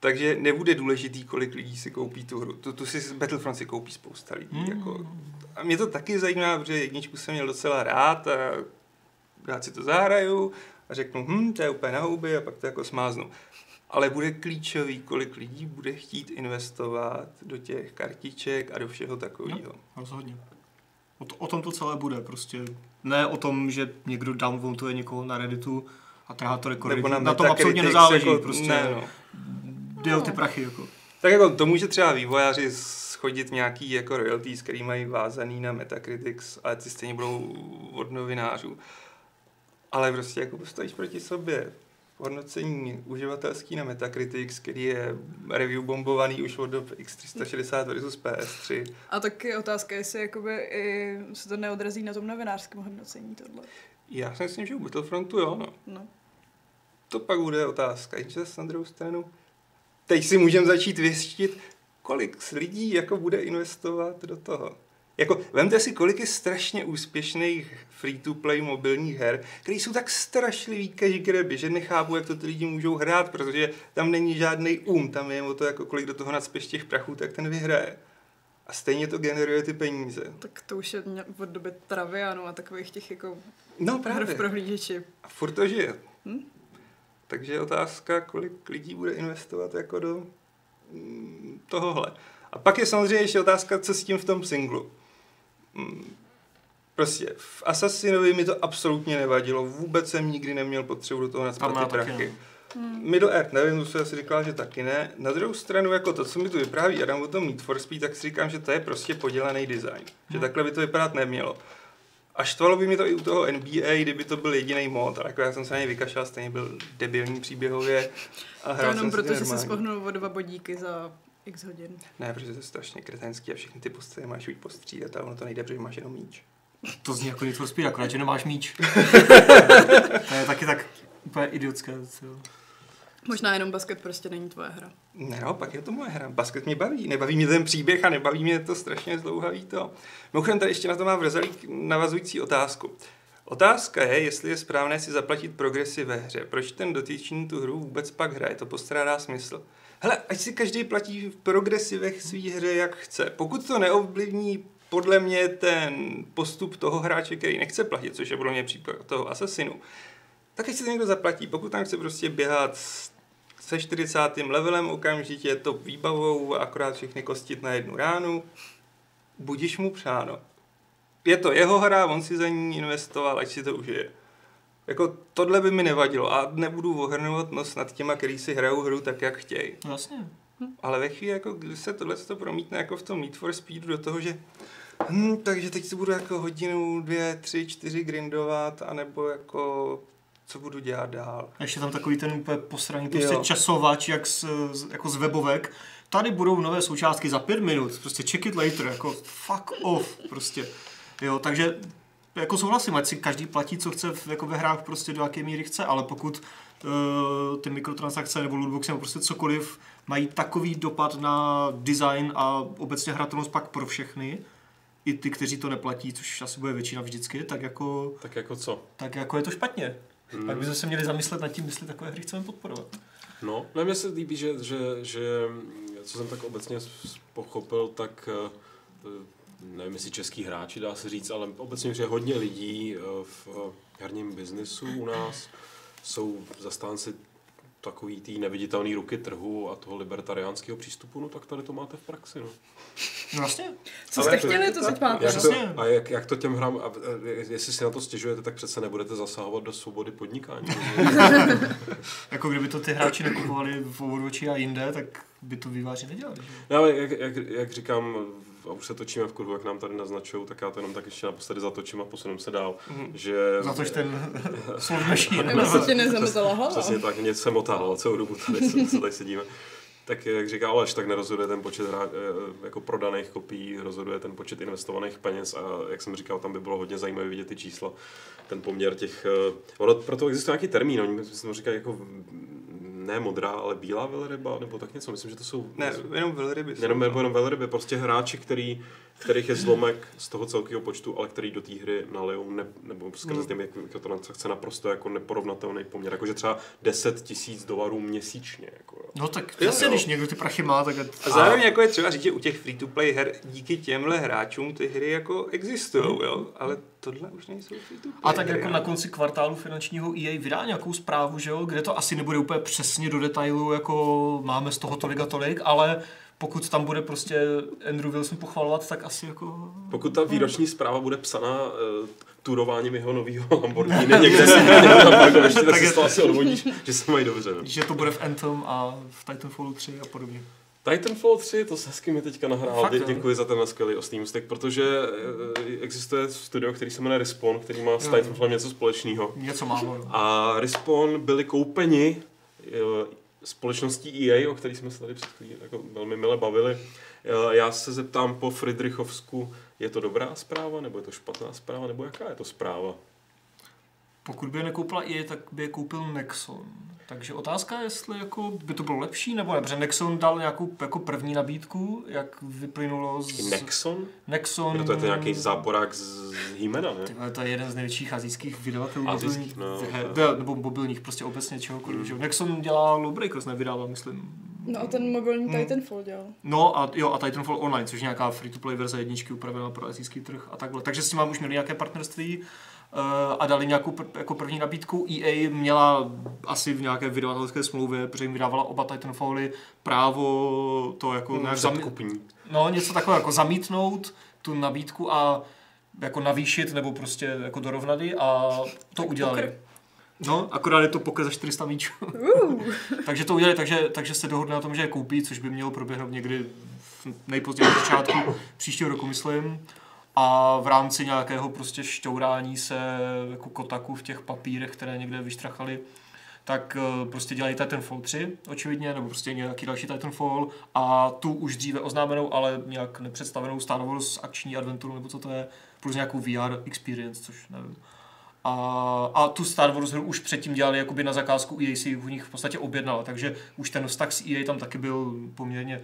Takže nebude důležitý, kolik lidí si koupí tu hru. Tu, tu si Battlefront si koupí spousta lidí. Hmm. Jako. A mě to taky zajímá, protože jedničku jsem měl docela rád a rád si to zahraju a řeknu, hm, to je úplně na houby a pak to jako smáznu. Ale bude klíčový, kolik lidí bude chtít investovat do těch kartiček a do všeho takového. Rozhodně. O, to, o tom to celé bude, prostě ne o tom, že někdo downvotuje někoho na Redditu a trhá to rekordy. Nebo na, na, tom absolutně Metacritics, nezáleží, jako, prostě Ne, no. jde o ty prachy, jako. Tak jako to může třeba vývojáři schodit nějaký jako royalties, který mají vázaný na Metacritics, ale ty stejně budou od novinářů. Ale prostě jako postavíš proti sobě hodnocení uživatelský na Metacritics, který je review bombovaný už od dob X360 versus PS3. A tak je otázka, jestli jakoby i se to neodrazí na tom novinářském hodnocení tohle. Já si myslím, že u Battlefrontu jo, no. No. To pak bude otázka, jenže na druhou stranu. Teď si můžeme začít věštit, kolik lidí jako bude investovat do toho. Jako, vemte si, kolik je strašně úspěšných free-to-play mobilních her, které jsou tak strašlivý cash graby, že nechápu, jak to ty lidi můžou hrát, protože tam není žádný um, tam je o to, jako kolik do toho nadspěš těch prachů, tak ten vyhraje. A stejně to generuje ty peníze. Tak to už je od doby Travianu a takových těch jako No her právě. v prohlížeči. A furt to žije. Hm? Takže je otázka, kolik lidí bude investovat jako do mm, tohohle. A pak je samozřejmě ještě otázka, co s tím v tom singlu. Prostě v Assassinovi mi to absolutně nevadilo, vůbec jsem nikdy neměl potřebu do toho má ty prachy. Hmm. Middle Earth, nevím, to se asi říkala, že taky ne. Na druhou stranu, jako to, co mi tu vypráví Adam o tom Need for Speed, tak si říkám, že to je prostě podělaný design. Že takhle by to vypadat nemělo. A štvalo by mi to i u toho NBA, kdyby to byl jediný mod, ale jako já jsem se na něj vykašlal, stejně byl debilní příběhově. A To hrál jenom jsem si proto, že se spohnul o dva bodíky za x hodin. Ne, protože to je strašně kretenský a všechny ty postavy máš už postřídat a ono to nejde, protože máš jenom míč. To zní jako Need for Speed, akorát, že nemáš míč. *laughs* to je taky tak úplně idiotské. co jo. Možná jenom basket prostě není tvoje hra. Ne, no, pak je to moje hra. Basket mě baví. Nebaví mě ten příběh a nebaví mě to strašně zdlouhavý to. Mimochodem tady ještě na to má vrzalík navazující otázku. Otázka je, jestli je správné si zaplatit progresy ve hře. Proč ten dotyčný tu hru vůbec pak hraje? To postrádá smysl. Hele, ať si každý platí v progresivech svý hře, jak chce. Pokud to neovlivní podle mě ten postup toho hráče, který nechce platit, což je podle mě případ toho Assassinu, tak ať si to někdo zaplatí. Pokud tam chce prostě běhat se 40. levelem okamžitě, to výbavou a akorát všechny kostit na jednu ránu, budíš mu přáno. Je to jeho hra, on si za ní investoval, ať si to užije. Jako tohle by mi nevadilo a nebudu ohrnovat nos nad těma, který si hrajou hru tak, jak chtějí. No jasně. Ale ve chvíli, jako, kdy se tohle to promítne jako v tom Need for Speed do toho, že hm, takže teď si budu jako hodinu, dvě, tři, čtyři grindovat, anebo jako co budu dělat dál. A ještě tam takový ten úplně posraný prostě Jo. časovač, jak z, z, jako z webovek. Tady budou nové součástky za pět minut, prostě check it later, jako fuck off, prostě. Jo, takže jako souhlasím, ať si každý platí, co chce v, jako ve hrách prostě do jaké míry chce, ale pokud uh, ty mikrotransakce nebo lootboxy nebo prostě cokoliv mají takový dopad na design a obecně hratelnost pak pro všechny, i ty, kteří to neplatí, což asi bude většina vždycky, tak jako, Tak jako co? tak jako je to špatně. Hmm. Tak bychom se měli zamyslet nad tím, jestli takové hry chceme podporovat. No, ne, mně se líbí, že, že, že co jsem tak obecně pochopil, tak eh, nevím, jestli český hráči, dá se říct, ale obecně, že hodně lidí eh, v eh, herním biznisu u nás jsou zastánci takový tý neviditelný ruky trhu a toho libertariánského přístupu, no tak tady to máte v praxi, no. No vlastně. Co jste to- chtěli, to teď máte. Jak to, a jak, jak to těm hrám, a, a, jestli si na to stěžujete, tak přece nebudete zasahovat do svobody podnikání. *laughs* Jako kdyby to ty hráči nekupovali v Overwatchi a jinde, tak by to výváři nedělali. Že? No, ale jak, jak, jak, říkám, a už se točíme v kruhu, jak nám tady naznačují, tak já to jenom tak ještě naposledy zatočím a posuneme se dál. Mhm. Že, Za tož ten *laughs* machine. Nebo se ti nezamotala hlava. Přesně tak, mě se motával celou dobu tady, co, co tady sedíme. Tak jak říká Aleš, tak nerozhoduje ten počet hra, eh, jako prodaných kopií, rozhoduje ten počet investovaných peněz a jak jsem říkal, tam by bylo hodně zajímavé vidět ty čísla, ten poměr těch, eh, ono proto existuje nějaký termín, oni jsme říkali jako mm, ne modrá, ale bílá velryba, nebo tak něco, myslím, že to jsou... Ne, jenom velryby. Jenom, no. nebo jenom velryby, prostě hráči, který, kterých je zlomek z toho celkového počtu, ale který do té hry nalijou, ne, nebo skrze Hmm. těm mikrotransakce naprosto jako neporovnatelný poměr. Jakože třeba 10 tisíc dolarů měsíčně. Jako, jo. No tak jasně, když někdo ty prachy má, tak... je- A zároveň jako je třeba říct, že u těch free-to-play her díky těmhle hráčům ty hry jako existují, jo? Ale tohle už nejsou free-to-play A tak hry, jako na konci kvartálu finančního EA vydá nějakou zprávu, že jo, kde to asi nebude úplně přesně do detailu, jako máme z toho tolik a tolik, ale pokud tam bude prostě Andrew Wilson pochvalovat, tak asi jako... Pokud ta výroční zpráva bude psaná uh, turováním jeho nového *laughs* Lamborghini *laughs* někde, někde na parkovišti, tak Tak si toho *laughs* asi odvodíš, že se mají dobře. No. Že to bude v Anthem a v Titanfallu 3 a podobně. Titanfall 3, to se hezky mi teďka nahrál. Fakt, Dě, děkuji za ten skvělý ostný ústek, protože eh, existuje studio, který se jmenuje Respawn, který má s. Titanfallem něco společného. Něco málo. No. A Respawn byli koupeni eh, společností EA, o který jsme se tady před chvílí jako velmi mile bavili. Eh, Já se zeptám po Friedrichovsku, je to dobrá zpráva, nebo je to špatná zpráva, nebo jaká je to zpráva? Pokud by je nekoupila EA, tak by je koupil Nexon. Takže otázka je, jestli jako by to bylo lepší nebo ne, protože Nexon dal nějakou jako první nabídku, jak vyplynulo z... Nexon? Nexon... No to je ten nějaký záporák z Hýmena, ne? Ty vole, to je jeden z největších azijských vydavatelů mobilních, no, he- to- de- nebo mobilních, prostě obecně čehokoliv. že jo. Nexon dělá Lawbreakers, nevydává, myslím. No a ten mobilní Hmm. Titanfall dělal. No a jo, a Titanfall Online, což je nějaká free-to-play verze jedničky upravená pro azijský trh a takhle. Takže s tím mám už měli nějaké partnerství a dali nějakou pr- jako první nabídku. EA měla asi v nějaké vydavatelské smlouvě, protože jim vydávala oba Titanfally právo to jako nějak zami- Předkupní. No, něco takového, jako zamítnout tu nabídku a jako navýšit nebo prostě jako dorovnat ji a to udělali. poker. No, akorát je to poker za 400 míčů. *laughs* takže to udělali, takže, takže se dohodne na tom, že je koupí, což by mělo proběhnout někdy v nejpozději na začátku příštího roku, myslím. A v rámci nějakého prostě šťourání se jako kotaku v těch papírech, které někde vyštrachali, tak uh, prostě dělají Titanfall 3, očividně, nebo prostě nějaký další Titanfall a tu už dříve oznámenou, ale nějak nepředstavenou Star Wars akční adventuru, nebo co to je, plus nějakou VR experience, což nevím. A, a tu Star Wars hru už předtím dělali jakoby na zakázku EA si u nich v podstatě objednala, takže už ten vztah s EA tam taky byl poměrně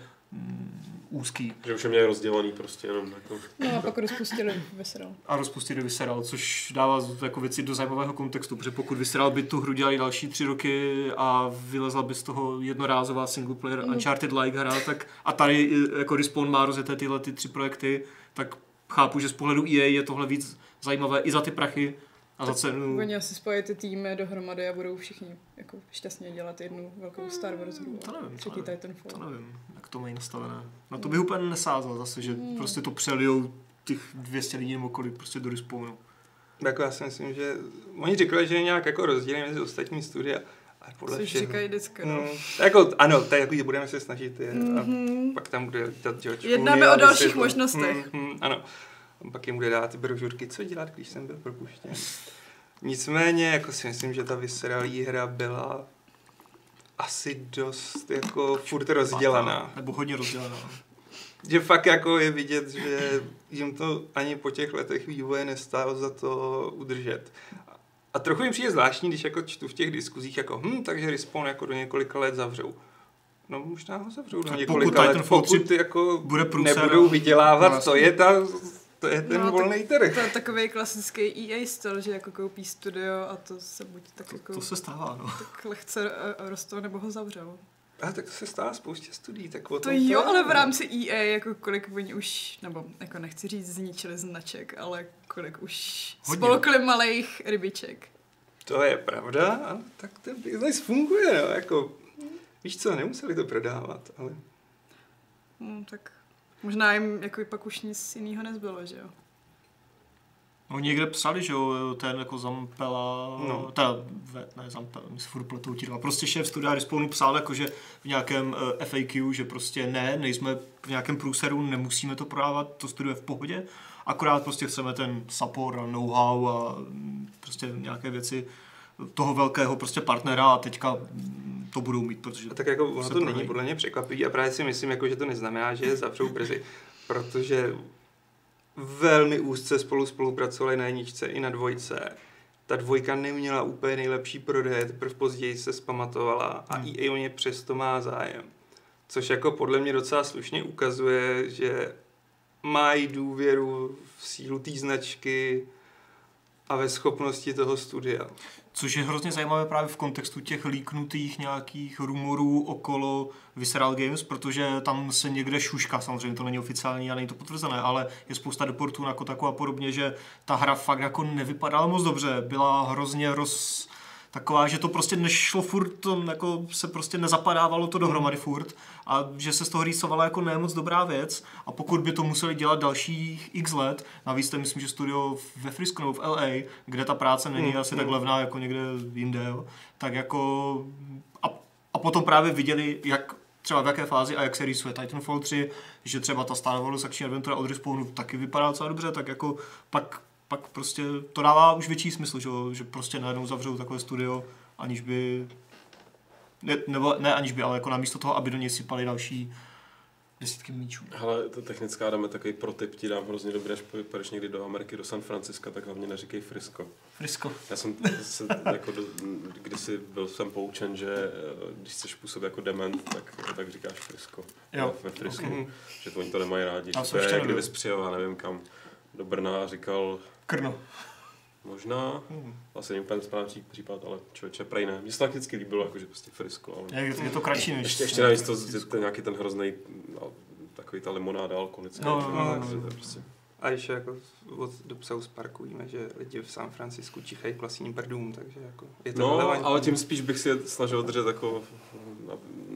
úzký. Že už je měli rozdělaný prostě jenom jako... No a pak rozpustili Visceral. A rozpustili Visceral, což dává jako věci do zajímavého kontextu, protože pokud Visceral by tu hru dělali další tři roky a vylezla by z toho jednorázová single player Mm. Uncharted like hra, tak a tady jako Respawn má rozjeté tyhle ty tři projekty, tak chápu, že z pohledu EA je tohle víc zajímavé i za ty prachy a za cenu. Oni asi spojí ty týmy dohromady a budou všichni jako šťastně dělat jednu velkou Star Wars hru. To nevím, to Třetí nevím. Titanfall. To nevím, jak to mají nastavené. Na to bych úplně nesázal zase, že prostě to přelijou těch 200 lidí nebo kolik prostě do respawnu. Jako já si myslím, že oni řekli, že je nějak jako rozdíl mezi ostatní studia. Ale podle Což všeho- říkají vždycky, no. No, jako, ano, to je jako, budeme se snažit je, Mhm. a pak tam bude dát George Jednáme Clooney a o dalších možnostech. Mm, mm, ano. A pak jim bude dát ty brožurky, co dělat, když jsem byl propuštěn. Nicméně, jako si myslím, že ta Visceralí hra byla asi dost jako furt rozdělaná. Nebo hodně rozdělaná. Že fakt jako je vidět, že jim to ani po těch letech vývoje nestálo za to udržet. A trochu mi přijde zvláštní, když jako čtu v těch diskuzích, jako hm, takže Respawn jako do několika let zavřou. No možná ho zavřou do několika pokud let, pokud 3 jako bude průser, nebudou vydělávat, no, to je, ta, to je ten No, volný trh. To je takový klasický EA styl, že jako koupí studio a to se buď tak To, jako to se stává, no. tak lehce eh, rostou, nebo ho zavřou. A tak to se stává spoustě studií, tak o To jo, ale v rámci EA, jako kolik oni už, nebo jako nechci říct zničili značek, ale kolik už Hodně. spolkli malých rybiček. To je pravda, a tak ten business funguje, no, jako, víš co, nemuseli to prodávat, ale No, tak možná jim jako pak už nic jiného nezbylo, že jo. Oni někde psali, že jo, ten jako Zampela, no. No. teda, ve, ne Zampela, mi se furt pletou ti dva. Prostě šéf studia Respawnu psal jako, že v nějakém uh, FAQ, že prostě ne, nejsme v nějakém průseru, nemusíme to prodávat, to studio je v pohodě, akorát prostě chceme ten support a know-how a mm, prostě nějaké věci toho velkého prostě partnera a teďka to budou mít, protože A tak jako ono to není podle mě překvapivý a právě si myslím, jako, že to neznamená, že je zavřou brzy, protože velmi úzce spolu spolupracovali na jedničce i na dvojce. Ta dvojka neměla úplně nejlepší prodej, teprve později se zpamatovala a Hmm. EA o ně přesto má zájem. Což jako podle mě docela slušně ukazuje, že mají důvěru v sílu té značky a ve schopnosti toho studia. Což je hrozně zajímavé právě v kontextu těch líknutých nějakých rumorů okolo Visceral Games, protože tam se někde šuška, samozřejmě to není oficiální a není to potvrzené, ale je spousta reportů na Kotaku a podobně, že ta hra fakt jako nevypadala moc dobře, byla hrozně roz, taková, že to prostě nešlo furt, to jako se prostě nezapadávalo to dohromady furt a že se z toho rýsovala jako nemoc dobrá věc a pokud by to museli dělat dalších x let, navíc to myslím, že studio ve Frisku nebo v LA, kde ta práce není Hmm, asi tak hmm. levná jako někde jinde, jo, tak jako a, a potom právě viděli, jak třeba v jaké fázi a jak se rýsuje Titanfall 3, že třeba ta Star Wars akční adventura od Respawnu taky vypadá docela dobře, tak jako pak, pak prostě to dává už větší smysl, že, že prostě najednou zavřou takové studio, aniž by ne, nebo ne aniž by, ale jako namísto toho, aby do něj sypali další desítky míčů. Hele, to technická dáme takový protip, ti dám hrozně dobrý, až pojedeš někdy do Ameriky, do San Franciska, tak hlavně neříkej Frisco. Frisko. Já jsem se, jako do, kdysi byl jsem poučen, že eh, když chceš působit jako dement, tak, tak říkáš Frisco. Jo, Ve Frisku. ok. Že to oni to nemají rádi. Já jsem to je, nebyl. kdybys přijel, já nevím kam, do Brna a říkal, Krno. možná, Hmm. asi není úplně správný pří- případ, ale člověče, prej ne. Mně se to vždycky líbilo, jako, že prostě Frisco, ale... Je, je to kratší než... Ještě, ještě navíc to, je nějaký ten hrozný, no, takový ta limonáda alkoholická. No, no, no, no. prostě... A ještě jako od do South Parku víme, že lidi v San Francisku čichají k vlastním prdům, takže jako je to No, relevantní. ale tím spíš bych si je snažil držet jako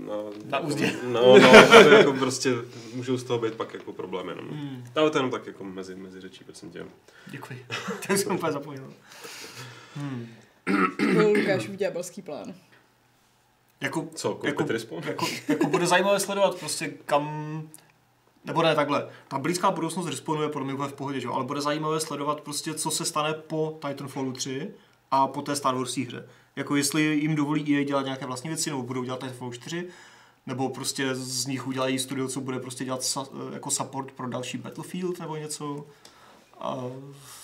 na, na, Na úzdě. *laughs* No, no, že jako prostě můžou z toho být pak jako problémy. No. Hmm, Ale to jenom tak jako mezi, mezi řečí, prosím tě. děkuji. *laughs* to jsem úplně zapomněl. Hmm. Lukášův ďábelský plán. Jako, Co, Jako- jako, jako, jako bude zajímavé sledovat prostě kam, nebo ne takhle, ta blízká budoucnost Respawnu je podle mě v pohodě, že? jo, ale bude zajímavé sledovat prostě, co se stane po Titanfallu 3 a po té Star Wars hře. Jako jestli jim dovolí EA dělat nějaké vlastní věci, nebo budou dělat Titanfall 4, nebo prostě z nich udělají studio, co bude prostě dělat sa, jako support pro další Battlefield nebo něco. A,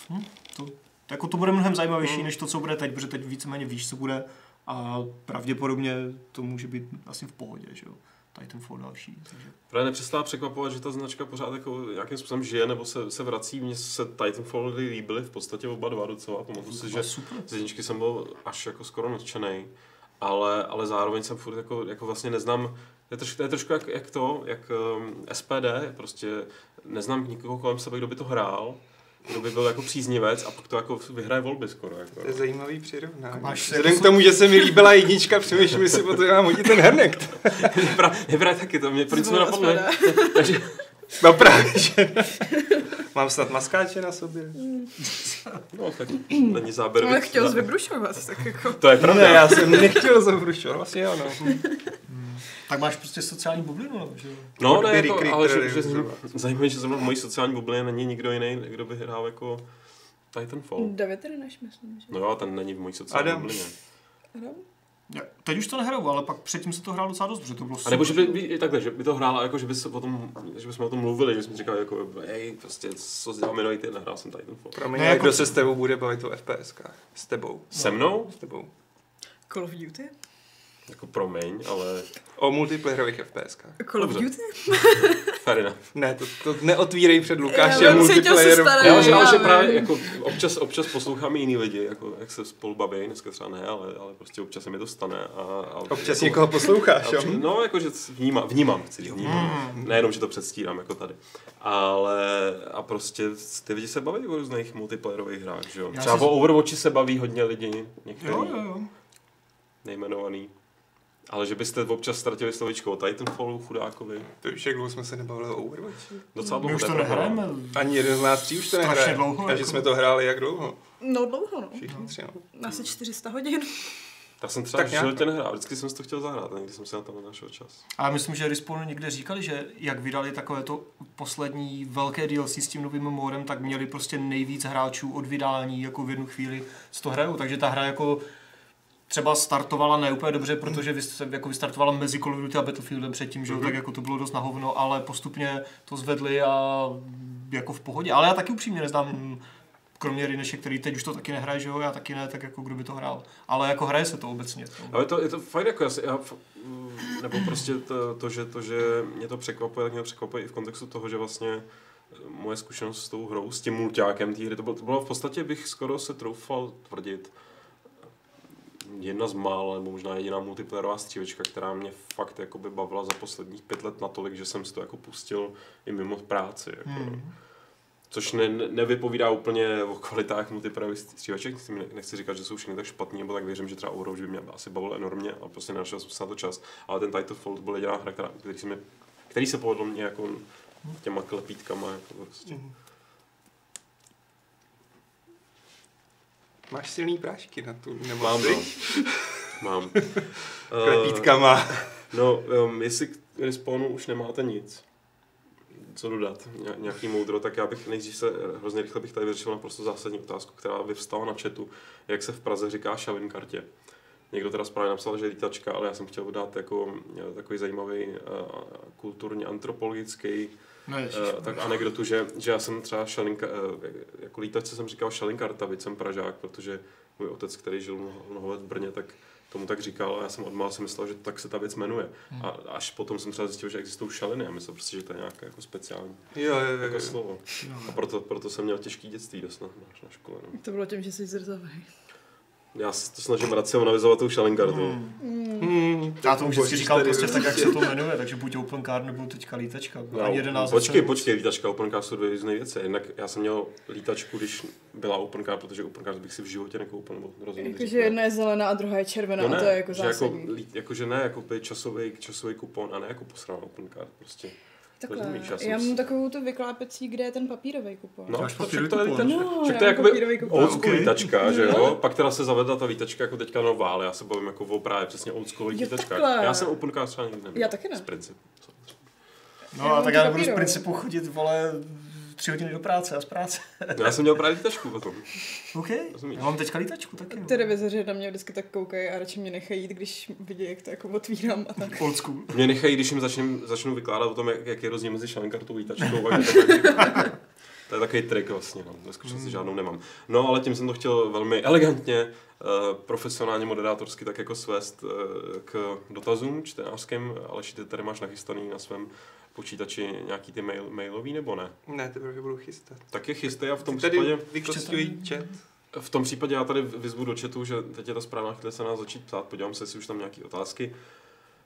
hm, to, jako to bude mnohem zajímavější, než to, co bude teď, protože teď víceméně víš, co bude a pravděpodobně to může být asi v pohodě, že jo. Titanfall další. Takže. Právě nepřestává překvapovat, že ta značka pořád jako nějakým způsobem žije nebo se, se vrací. Mně se Titanfall líbily v podstatě oba dva docela. Pamatuju si, že super. z jedničky jsem byl až jako skoro nadšený. Ale, ale zároveň jsem furt jako, jako vlastně neznám, to je trošku, to je trošku jak, jak to, jak um, SPD, prostě neznám nikoho kolem sebe, kdo by to hrál, kdo by byl jako příznivec a pak to jako vyhraje volby skoro. Jako. To je zajímavý přirovnání. Máš- Vzhledem k tomu, že se mi líbila jednička, přemýšlím si, potom mám hodit ten hernekt. Vypadá, vypadá taky, to mě Zvolila napadlo. SPD. *laughs* Takže, No právě, že. Mám snad maskáče na sobě? no, tak není záběr. Ale chtěl zvybrušovat, tak jako... To je pravda. Ne, já jsem nechtěl zavrušovat, vlastně jo, no. Tak máš prostě sociální bublinu, no, že jo? No, ne, Odběry jako, ale že, že zajímavé, že zrovna v mojí sociální bublině není nikdo jiný, kdo by hrál jako Titanfall. David Reneš, myslím, že. No jo, ten není v mojí sociální Adam. bublině. Adam? Já, teď už to nehraju, ale pak předtím se to hrál docela dost, protože to bylo A nebo že by, by, takhle, že by to hrála, jako že by se potom, že bychom o tom mluvili, že jsme říkali jako, hej, prostě, co jsi dělal minulý týden, hrál jsem Titanfall. Promiň, Ne, ale jako- kdo se s tebou bude bavit o FPSkách? S tebou. Se mnou? S tebou. Call of Duty? Jako promiň, ale O multiplayerových FPSkách. Call of Dobře. Duty? *laughs* fair enough. Ne, to, to neotvírej před Lukášem starý. Já, že, já že právě jako občas, občas poslouchám i jiný lidi, jako jak se spolu baví, dneska třeba ne, ale, ale prostě občas se mi to stane. A, a Občas jako, někoho posloucháš, jo? No, jako, že vnímám, vnímám, chci říct, vnímám. Nejenom, že to předstírám, jako tady. Ale a prostě ty lidi se baví o různých multiplayerových hrách, že jo. Já Třeba o Overwatchi se baví hodně lidí, některý Jo, jo, jo. nejmenovaný. Ale že byste občas ztratili slovičko o Titanfallu, chudákovi. To už jak dlouho jsme se nebavili o Overwatchi. Docela My dlouho už to nehrajeme. Ani jeden z nás tří už to nehraje. dlouho, Takže jako. jsme to hráli jak dlouho? No dlouho, no. Všichni tři, no. Asi 400 hodin. Tak jsem třeba Tak životě nehrál, vždycky jsem si to chtěl zahrát, a nikdy jsem si na to nenašel čas. A myslím, že Respawn někde říkali, že jak vydali takové to poslední velké DLC s tím novým modem, tak měli prostě nejvíc hráčů od vydání jako v jednu chvíli z to hrajou. Takže ta hra jako třeba startovala ne úplně dobře, protože vy jako vystartovala mezi Call of Duty a Battlefieldem předtím, že jo, tak jako to bylo dost na hovno, ale postupně to zvedli a jako v pohodě. Ale já taky upřímně neznám kromě Rineše, který teď už to taky nehraje, že jo, já taky ne, tak jako kdo by to hrál. Ale jako hraje se to obecně. Ale je to, je to fajn, jako já, si, já f- nebo prostě to, to, že, to, že mě to překvapuje, tak mě to překvapuje i v kontextu toho, že vlastně eh, moje zkušenost s tou hrou, s tím mulťákem té hry, to bylo, to bylo v podstatě, bych skoro se troufal tvrdit, jedna z mála, nebo možná jediná multiplayerová střílečka, která mě fakt jakoby bavila za posledních pět let natolik, že jsem si to jako pustil i mimo práci. Jako. Hmm. Což ne, ne- nevypovídá úplně o kvalitách multiplayerových stříleček, ne- nechci říkat, že jsou všechny tak špatný, nebo tak věřím, že třeba Overwatch by mě asi bavil enormně a prostě nenašel jsem se na to čas. Ale ten Titanfall to byla jediná hra, která, který, se mi, který se povedl mě jako těma klepítkama. Jako prostě. Máš silný prášky na tu nebo Mám, no. Mám. *laughs* Klepítkama. No, um, jestli k respawnu už nemáte nic, co dodat, ně- nějaký moudro, tak já bych nejdřív se, hrozně rychle bych tady vyřešil naprosto zásadní otázku, která vyvstala na chatu, jak se v Praze říká šavin kartě. Někdo teda správně napsal, že je lítačka, ale já jsem chtěl dát jako eh, takový zajímavý uh, kulturně antropologický Ne, uh, tak anekdotu, že, že já jsem třeba šalinka, uh, jako lítačce jsem říkal šalinkarta, byť jsem Pražák, protože můj otec, který žil mnoho, mnoho let v Brně, tak tomu tak říkal a já jsem odmál si myslel, že tak se ta věc jmenuje. A až potom jsem třeba zjistil, že existují šaliny a myslel prostě, že to je nějaké jako speciální Jo, jo, jo, jako jo. slovo. A proto, proto jsem měl těžký dětství dost na, na škole. No. To bylo tím, že jsi zrzavý. Já se to snažím racionalizovat tou šalinkartou. Hmm, Já tomu vždycky božíš říkal prostě tak, jak prostě. se to jmenuje, takže buď Open Card nebo teďka lítačka. No, Ani jeden název počkej, se- počkej, lítačka OpenCard jsou dvě různé věci. Jednak já jsem měl lítačku, když byla OpenCard, protože OpenCard bych si v životě nekoupil, nebo rozhodně Jakože jedna je zelená a druhá je červená No ne, a to je jako že jako, zásadní. lí- jako, že ne, jako by časový, časový kupon a ne jako posraná OpenCard, prostě. Takhle, rozumíš, já já mám takovou tu vyklápecí, kde je ten papírový kupon. No, to, papírový však to je kupon. lítačka. No, však to je jakoby old school Ok. lítačka, že No. jo? Pak teda se zavedla ta lítačka jako teďka nová, ale já se bavím jako o právě přesně old school lítačka. takhle. Já jsem OpenCard třeba nikdy neměl. Já taky ne. Z principu. No Já a tak já nebudu z principu chodit, vole, tři hodiny do práce a z práce. No, já jsem měl právě lítačku potom. OK, Rozumíš. já mám teďka lítačku taky. no. Televizoři na mě vždycky tak koukají a radši mě nechají jít, když vidí, jak to jako otvírám a tak. Old school. Mě nechají, když jim začnu, začnu vykládat o tom, jak, jak je rozdíl mezi šalenkartou a lítačkou. A *laughs* tak, to je takový trik vlastně, no. ve skutečnosti žádnou nemám. No, ale tím jsem to chtěl velmi elegantně, eh, profesionálně, moderátorsky tak jako svést eh, k dotazům čtenářským. Aleši, ty tady máš nachystaný na svém počítači nějaký ty mail, mailový nebo ne? Ne, teprve budu chystat. Tak je chystej a v tom Tady případě... vykostují chat. V tom případě já tady vyzvu do chatu, že teď je ta správná chvíle se nás začít ptát, podívám se, jestli už tam nějaké otázky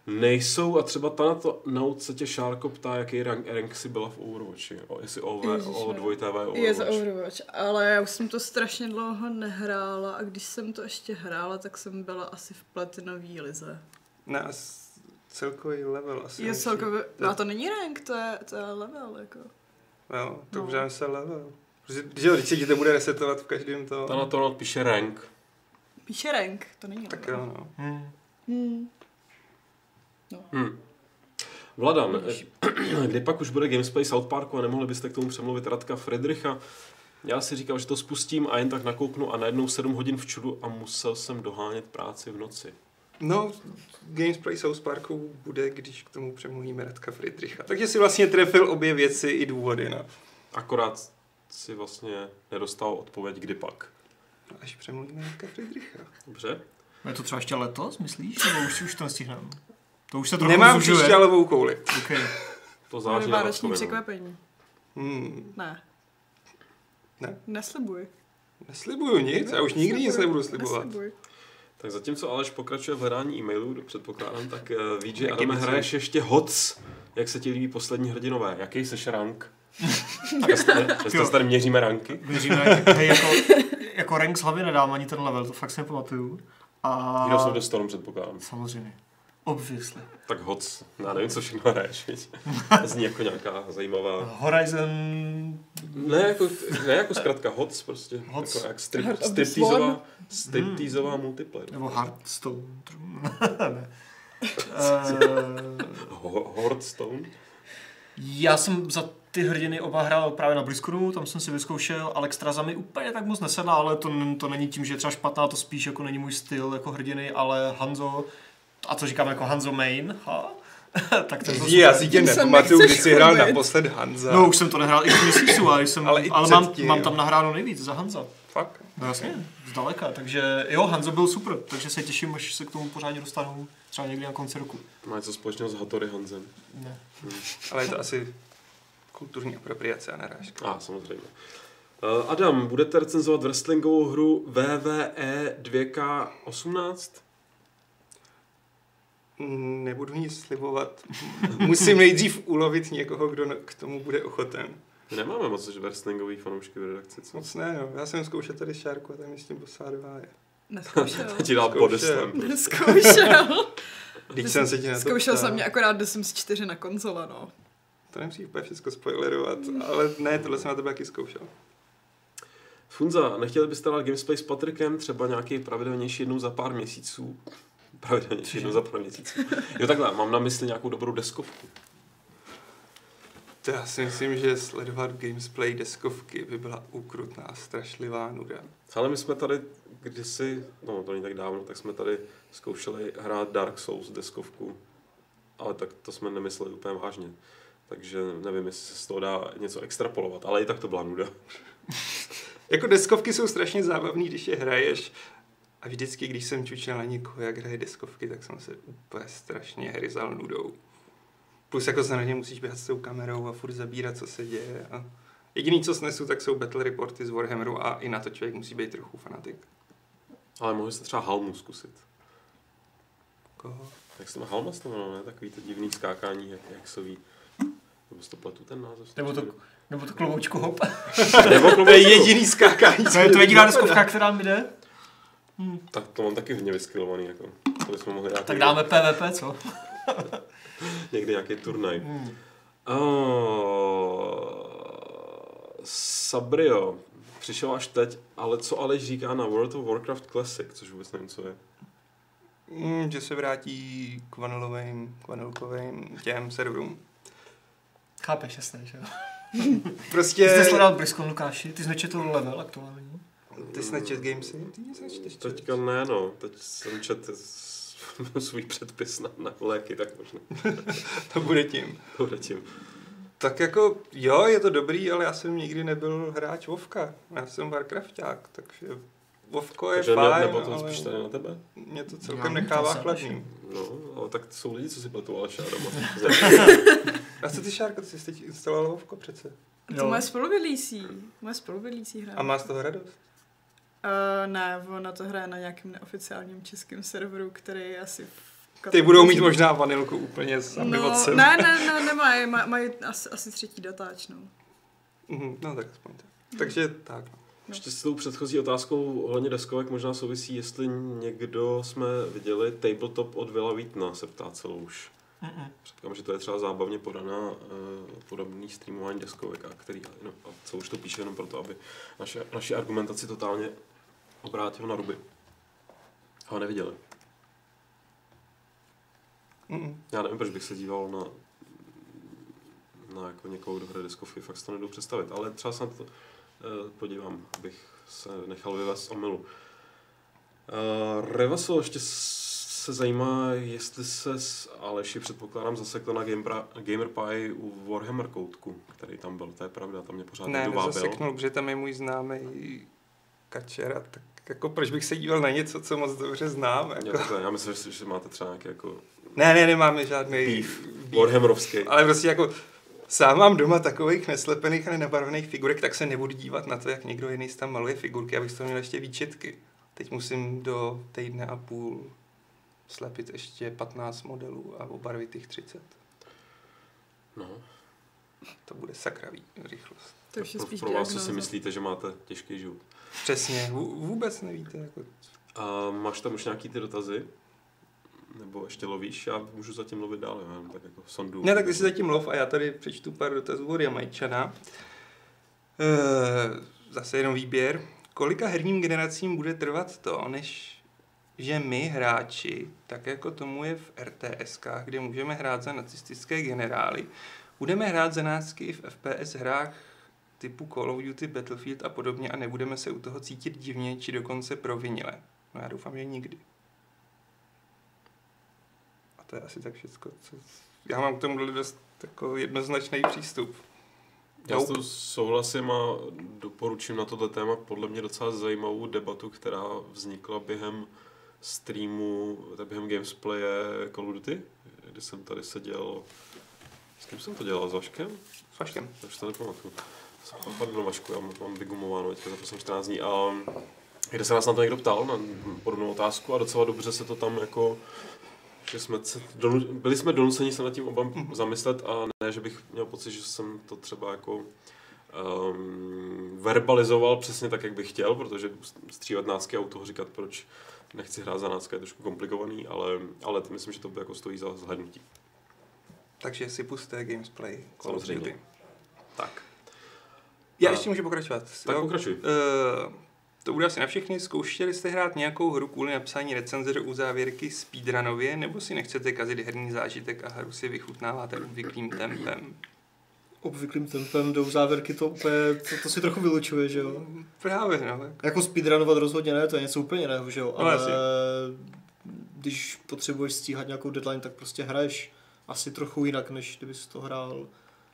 nejsou a třeba ta na to Note se tě Šárko ptá, jaký rank, rank si byla v Overwatchi, o, jestli o, o Ježišmarja. dvojité V Overwatch. Je za Overwatch, ale já už jsem to strašně dlouho nehrála a když jsem to ještě hrála, tak jsem byla asi v platinový lize. Na s- celkový level asi. Je celkově, no to není rank, to je, to je level, jako. Jo, to No. no. se level. Protože, že jo, když se ti to bude resetovat v každém to... Ta na to píše rank. Píše rank, to není Tak level. jo, no. Hmm. Hmm. Hm. Vladan, kdy pak už bude Gamesplay South Parku a nemohli byste k tomu přemluvit Radka Friedricha? Já si říkal, že to spustím a jen tak nakouknu a najednou 7 hodin v čudu a musel jsem dohánět práci v noci. No, Gamesplay South Parku bude, když k tomu přemluvíme Radka Friedricha. Takže si vlastně trefil obě věci i důvody, no. Akorát si vlastně nedostal odpověď, kdy pak. No, Až přemluvíme Radka Friedricha. Dobře? Je to třeba ještě letos, myslíš? Nebo už, už to nestihneme? To už se trochu Nemám zužuje. křišťálovou kouli. Okay. To záleží na Vánoční no. překvapení. Hmm, Ne. Ne? Neslibuj. neslibuju nic, já už nikdy nic nebudu slibovat. Neslibuj. Tak zatímco Aleš pokračuje v hledání e-mailů, předpokládám, tak uh, VJ Jaký Adame hraješ ještě HOC. Jak se ti líbí poslední hrdinové? Jaký seš rank? *laughs* Dneska se tady měříme ranky. Měříme, hej, jako, jako rank z hlavy nedám ani ten level, to fakt si nepamatuju. A... Hero of the Storm předpokládám. Samozřejmě. Obviously. Tak HOC. Já nevím, co všechno hraješ, viď? *laughs* Zní jako nějaká zajímavá... Horizon... Ne jako, ne jako zkrátka HOC prostě. HOC. Jako jak strip, stripteaseová, Swarm. stripteaseová multiplayer. Nebo Hearthstone. *laughs* ne. *laughs* Ho- Hearthstone? Já jsem za ty hrdiny oba hrál právě na BlizzConu, tam jsem si vyzkoušel, Alexstrasza mi úplně tak moc nesedla, ale to, to není tím, že je třeba špatná, to spíš jako není můj styl jako hrdiny, ale Hanzo, a co říkám jako Hanzo main, ha? *laughs* tak to Zdi, já si tě nepamatuju, kdy jsi hrál naposled Hanza. No už jsem to nehrál x měsíců, ale, jsem, Ale ale, i ale mám, předtím, mám tam nahráno nejvíc za Hanza. Fakt. No jasně, zdaleka, takže jo, Hanzo byl super, takže se těším, až se k tomu pořádně dostanu třeba někdy na konci roku. Má něco společného s Hattori Hanzem. Ne. Ale je to asi kulturní apropriace a narážka. A, samozřejmě. Uh, Adam, budete recenzovat wrestlingovou hru WWE 2K18? Nebudu nic slibovat. *laughs* Musím nejdřív ulovit někoho, kdo k tomu bude ochoten. Nemáme moc wrestlingový fanoušky v redakci, co? Moc ne, no. Já jsem zkoušel tady šárku a tam je s tím posádová je. Neskoušel. *laughs* Ti dal Zkoušel. podeslem. Neskoušel. *laughs* Když jsem se ti na to Zkoušel jsem mě akorát The Sims 4 na konzole, no. To nemusí úplně všechno spoilerovat, ale ne, tohle jsem na tebe taky zkoušel. Funza, nechtěli byste dát gamesplay s Patrikem, třeba nějaký pravidelnější jednou za pár měsíců? Pravidelnější jednou za pár měsíců. Jo takhle, mám na mysli nějakou dobrou deskovku. To já si myslím, že sledovat gamesplay deskovky by byla ukrutná, strašlivá nuda. Ale my jsme tady kdysi, no to není tak dávno, tak jsme tady zkoušeli hrát Dark Souls deskovku. Ale tak to jsme nemysleli úplně vážně. Takže nevím, jestli se z toho dá něco extrapolovat, ale i tak to byla nuda. *laughs* Jako deskovky jsou strašně zábavný, když je hraješ. A vždycky, když jsem čučel na někoho, jak hraje deskovky, tak jsem se úplně strašně hryzal nudou. Plus jako se na ně musíš běhat s tou kamerou a furt zabírat, co se děje. A jediný, co snesu, tak jsou battle reporty z Warhammeru a i na to člověk musí být trochu fanatik. Ale mohli jste třeba Halmu zkusit. Koho? Jak se to Halma jmenuje, ne? Takový to divný skákání, jak, jak se ví. Nebo to pletu ten název? Nebo to, nebo to kloboučku hop. Nebo *laughs* To je jediný skákání. To je to jediná deskovka, která mi jde. Tak to mám taky hodně vyskylovaný, jako. To bychom mohli Tak dáme PvP, co? *laughs* někdy nějaký turnaj. Hmm. Oh, Sabrio, přišel až teď, ale co Aleš říká na World of Warcraft Classic, což vůbec nevím, co je. Mm, že se vrátí k vanilovým, k vanilkovým těm serverům. Chápeš, jasně, že jo. Prostě, jsi sledoval BlizzCon, Lukáši? Ty jsi nečetl level aktuální? Ty jsi nečet Gamesy? Ty nic nečteš. Teďka ne, no. Teď jsem čet *laughs* svůj předpis na, na léky, tak možná *laughs* To bude tím. bude tím. Tak jako, jo, je to dobrý, ale já jsem nikdy nebyl hráč Vovka. Já jsem Warcrafták, takže Vovko je Takže fajn, ne, nebo to ale spíš tady na tebe? mě to Já celkem to nechává jsem chladný. No, ale tak jsou lidi, co si pletou Aleša Adama. *laughs* A co ty, Šárko, ty jsi teď instaloval Vovko přece. To moje spolubydlící. Moje spolubydlící hraje. A má z toho radost? Uh, ne, ona to hraje na nějakém neoficiálním českém serveru, který je asi... v Ty budou mít možná vanilku úplně sami od No, sebe. ne, ne, ne, nemají, maj, mají asi, asi třetí datáč, no. Mhm, no tak aspoň tak. Takže tak. no. Ještě s tou předchozí otázkou ohledně deskovek možná souvisí, jestli někdo jsme viděli tabletop od Vila Vítna, se ptá celou už. Mm-mm. Říkám, že to je třeba zábavně podaná, uh, podobný streamování deskovek, a který, no, a co už to píše jenom proto, aby naše, naši argumentaci totálně obrátil na ruby. Ho neviděli. Mhm. Já nevím, proč bych se díval na, na jako někoho, kdo hraje deskovky, fakt si to nedodu představit, ale třeba se na to uh, podívám, abych se nechal vyvést z omylu. Uh, Revaso ještě se zajímá, jestli se s Aleši předpokládám zasekl na Gamer, GamerPie u Warhammer koutku, který tam byl, to je pravda, tam mě pořád Ne, nezaseknul, protože tam je můj známý kačera, tak jako proč bych se díval na něco, co moc dobře znám. Já, Jako. takhle, já myslím, že, že máte třeba nějaký jako Ne, ne, nemáme žádný beef, Warhammerovský. Ale prostě jako sám mám doma takových neslepených a nenabarvených figurek, tak se nebudu dívat na to, jak někdo jiný tam maluje figurky, abych z toho měl ještě výčetky. Teď musím do týdne a půl slepit ještě 15 modelů a obarvit jich 30. No, To bude sakravý rychlost. To už je pro, spíš pro vás, co si myslíte, že máte těžký život. Přesně, vů- vůbec nevíte. Jako... A máš tam už nějaký ty dotazy? Nebo ještě lovíš? Já můžu zatím lovit dál, já jenom tak jako sondu. Ne, tak ty si zatím lov a já tady přečtu pár dotazů od Jamajčana. E, zase jenom výběr. Kolika herním generacím bude trvat to, než že my hráči, tak jako tomu je v RTSkách, kde můžeme hrát za nacistické generály, budeme hrát za nácky v FPS hrách typu Call of Duty, Battlefield a podobně a nebudeme se u toho cítit divně či dokonce provinile. No já doufám, že nikdy. A to je asi tak všecko, co... Já mám k tomu dost jako jednoznačný přístup. Já s tou souhlasím a doporučím na tohle téma podle mě docela zajímavou debatu, která vznikla během streamu, během gamesplaye Call of Duty, kdy jsem tady seděl, s kým jsem to dělal, s Vaškem? S Vaškem. Už to nepamatuju. Pardon, Vašku, já mám, vygumováno teďka za poslední 14 dní. A kde se nás na to někdo ptal, na podobnou otázku a docela dobře se to tam jako že jsme se, donu, byli jsme donuceni se nad tím oba zamyslet a ne, že bych měl pocit, že jsem to třeba jako um, verbalizoval přesně tak, jak bych chtěl, protože střívat nácky a u toho říkat, proč nechci hrát za nácky, je trošku komplikovaný, ale, ale myslím, že to jako stojí za zhlednutí. Takže si pusté gamesplay. Call of Samozřejmě. Duty. Tak. Já A- ještě můžu pokračovat. Tak jo? pokračuj. Eh, to bude asi na všechny. Zkoušeli jste hrát nějakou hru kvůli napsání recenze do uzávěrky speedrunově, nebo si nechcete kazit herní zážitek a hru si vychutnáváte obvyklým tempem? Obvyklým tempem jdou závěrky, to úplně, to, to si trochu vylučuje, že jo? Právě, no. Jako speedrunovat rozhodně ne, to je něco úplně jiného, že jo? No, Ale jasně. když potřebuješ stíhat nějakou deadline, tak prostě hraješ asi trochu jinak, než kdybys to hrál.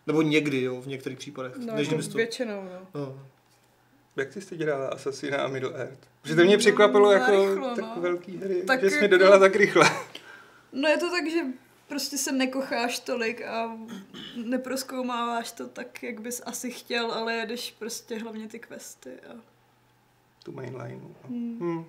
Nebo někdy, jo, v některých případech. No, než kdybys to... většinou, no. No. Jak ty jste dělala Assassina a Middle Earth? Protože to mě překvapilo No, jako rychlo, tak no. velký hry, Tak že jsi mi jako- dodala tak rychle. No je to tak, že prostě se nekocháš tolik a neproskoumáváš to tak, jak bys asi chtěl, ale jedeš prostě hlavně ty questy. A, Tu mainline. No. hmm. Hmm.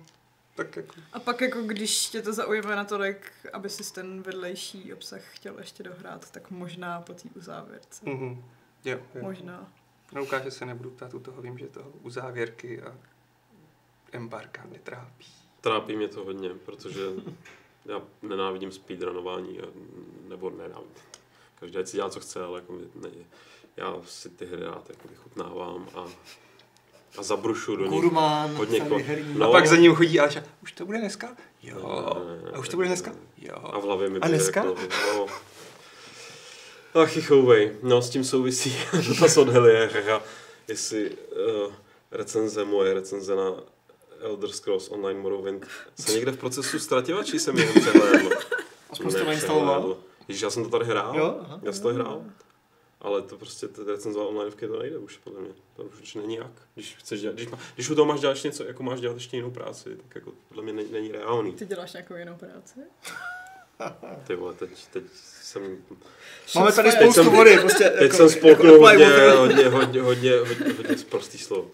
Tak jako, a pak jako když tě to zaujme natolik, aby si ten vedlejší obsah chtěl ještě dohrát, tak možná po té uzávěrce. mhm. Jo, jo. Možná. No ukáže se, nebudu ptát u toho, vím, že toho u závěrky a embarka mě trápí. Trápí mě to hodně, protože já nenávidím speedrunování, nebo nenávidím. Každý si dělá, co chce, ale jako ne, já si ty hry rád jako vychutnávám a, a zabrušu do nich. Gurmán, Od někoho. No. A pak za ním chodí Alša, už to bude dneska? Jo. A už to bude ne, dneska? ne. Jo. A v hlavě mi A bude dneska? Jako, no, Ach, chichouvej. No, s tím souvisí *laughs* dotaz od Helie, haha, jestli uh, recenze moje, recenze na Elder Scrolls Online Morrowind se někde v procesu ztratila, či jsem jenom přehlédl? Aspoň jste to instaloval? Ježíš, já jsem to tady hrál. Jo, aha. Já jsem to hrál. Ale to prostě ty recenzovat online to nejde už, podle mě. To už není jak. Když chceš dělat, když, má- když u toho máš dělat něco, jako máš dělat ještě jinou práci, tak jako podle mě není, není reálný. Ty děláš nějakou jinou práci? Ty vole, teď, teď jsem, Máme tady Teď spoustu jsem- vody, prostě. teď jsem spolknul apply hodně, hodně, hodně, hodně, hodně, hodně prostý slovo.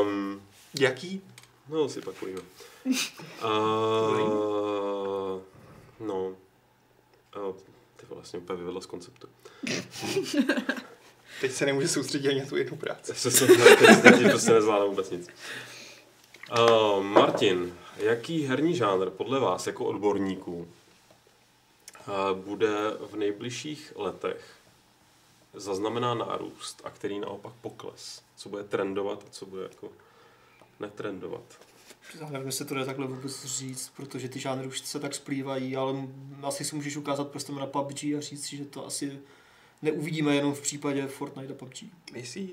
Um, Jaký? no, si pak povíme. *laughs* Uh, no, uh, ty vlastně úplně vyvedla z konceptu. *laughs* Teď se nemůže soustředit ani na tu jednu práci. Se se teď prostě nezvládám vůbec nic. Uh, Martin, jaký herní žánr podle vás jako odborníků uh, bude v nejbližších letech zaznamená nárůst a který naopak pokles? Co bude trendovat a co bude jako netrendovat? Já nevím, jestli to jde takhle vůbec říct, protože ty žánry už se tak splývají, ale asi si můžeš ukázat prstem na PUBG a říct si, že to asi neuvidíme jenom v případě Fortnite a PUBG. Myslíš?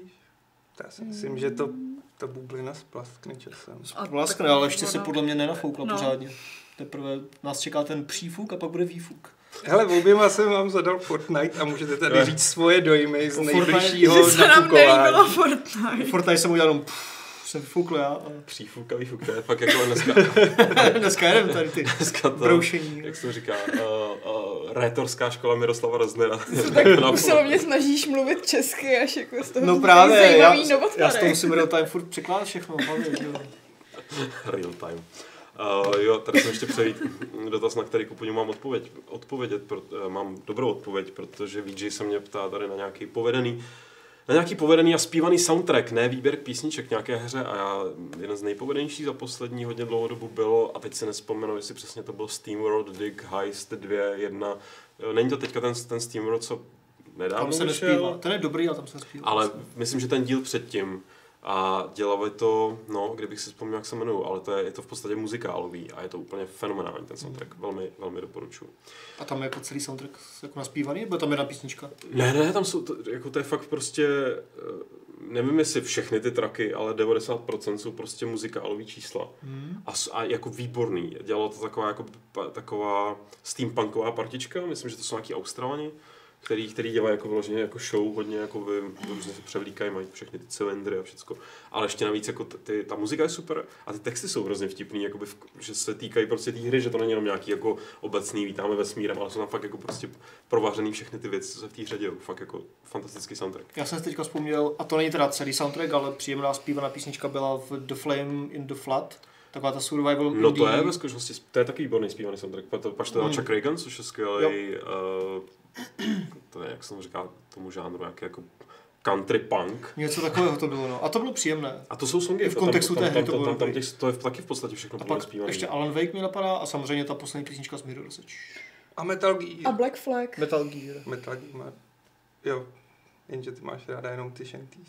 Já si myslím, že to, ta bublina splaskne časem. Tak ale ještě se podle mě nenafoukla No. pořádně. Teprve nás čeká ten přífuk a pak bude výfuk. Hele, v oběma jsem vám zadal Fortnite a můžete tady říct svoje dojmy z nejbližšího nafukování. Fortnite. Fortnite jsem udělal jenom pff, jsem vyfoukl já a Přífuk a výfuk, to je fakt jako dneska, *laughs* dneska jedem tady ty dneska to, broušení. jak se to říká, uh, uh, rétorská škola Miroslava Roznera. Tak *laughs* *laughs* usilovně snažíš mluvit česky, až jako z toho No právě, já, já to novotvarek. musím real time furt překládat všechno. hlavně, že jo. Real time. Uh, jo, tady jsem ještě převít dotaz, na který kupuňu mám odpověď, odpovědět, pro, uh, mám dobrou odpověď, protože VJ se mě ptá tady na nějaký povedený na nějaký povedený a zpívaný soundtrack, ne výběr písniček nějaké hře a já, jeden z nejpovedenějších za poslední hodně dlouhou dobu bylo, a teď si nespomenu, jestli přesně to byl SteamWorld Dig Heist 2, 1, není to teďka ten, ten SteamWorld, co nedávno Tam se nespívá. Ten je dobrý, ale tam se nespívá. Ale myslím, že ten díl předtím a dělali to, no, kdybych si vzpomněl, jak se jmenuju, ale to je, je to v podstatě muzikálový a je to úplně fenomenální ten soundtrack, velmi, velmi doporučuji. A tam je jako celý soundtrack jako naspívaný, nebo je tam jedna písnička? Ne, ne, tam jsou, to, jako to je fakt prostě, eh, nevím jestli všechny ty traky, ale 90% jsou prostě muzikálový čísla. Hmm. A, a jako výborný. Dělala to taková, jako, taková steampunková partička, myslím, že to jsou nějaký Australani, který, který dělají jako vyloženě jako show, hodně jako vy, různě se převlíkají, mají všechny ty cylindry a všecko. Ale ještě navíc jako ty, ta muzika je super a ty texty jsou hrozně vtipný, jakoby v, že se týkají prostě té hry, že to není jenom nějaký jako obecný vítáme vesmírem, ale jsou tam fakt jako prostě provařený všechny ty věci, co se v té hře dějou. Fakt jako fantastický soundtrack. Já jsem si teďka vzpomněl, a to není teda celý soundtrack, ale příjemná zpívaná písnička byla v The Flame in the Flood. Taková ta survival No to indie. je ve skutečnosti, to je taky výborný zpívaný soundtrack. Pa- to- Pač to Hmm. Chuck Reagan, což je skvělý, uh, to je, jak jsem říkal, tomu žánru, jak jako country punk. Něco takového to bylo, no. A to bylo příjemné. A to jsou songy. I v kontextu tam, té hry to tam, bylo tam, tam těch, to je taky v podstatě všechno A pak zpívaný. ještě Alan Wake mi napadá a samozřejmě ta poslední písnička z Mirror Search. A Metal A Gear. Black Flag. Metal Gear. Metal Gear. Jo, jenže ty máš ráda jenom ty shanties.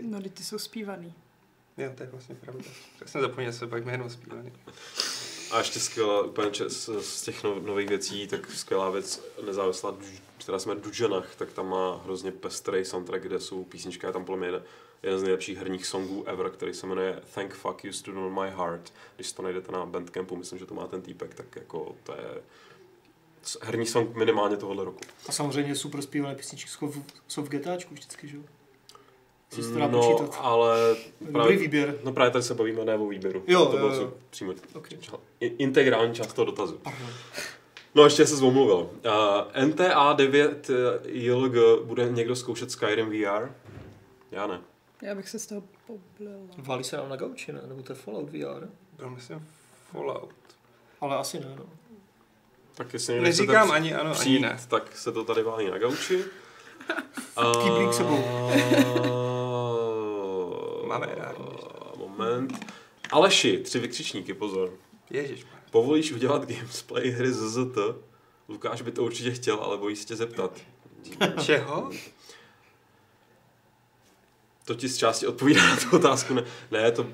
No, ty jsou zpívaný. Jo, to je vlastně pravda. Tak jsem zapomněl, že se pak jenom zpívaný. A ještě skvělá, úplně z, z těch no, nových věcí, tak skvělá věc, nezávislá, která jsme Dujanach, tak tam má hrozně pestrý soundtrack, kde jsou písnička, je tam podle mě jeden, jeden z nejlepších herních songů ever, který se jmenuje Thank Fuck You Stood On My Heart. Když to najdete na Bandcampu, myslím, že to má ten týpek, tak jako to je herní song minimálně tohohle roku. A samozřejmě super zpívané písničky jsou v, jsou v GTAčku vždycky, že jo? Si to dá No, počítat. ale Dobrý výběr. No právě tady se bavíme ne o výběru. Jo, to jo, bylo jo. co- přímo Okay. integrální část toho dotazu. Pardon. No ještě se zomluvil. Uh, NTA 9 ILG bude někdo zkoušet Skyrim VR? Já ne. Já bych se z toho poblila. Válí se nám na gauči, ne? Nebo to je Fallout VR? Byl myslím Fallout. Ale asi ne, no. Tak jestli někdo Neříkám ani ano, ani ne. tak se to tady válí na gauči. *laughs* Kýblík sebou. *laughs* Máme rádi. Moment. Aleši, tři vykřičníky, pozor. Ježiš. Povolíš udělat gamesplay hry ZZT? Lukáš by to určitě chtěl, ale bojí se tě zeptat. Čeho? To ti z části odpovídá na tu otázku. Ne, ne to, uh,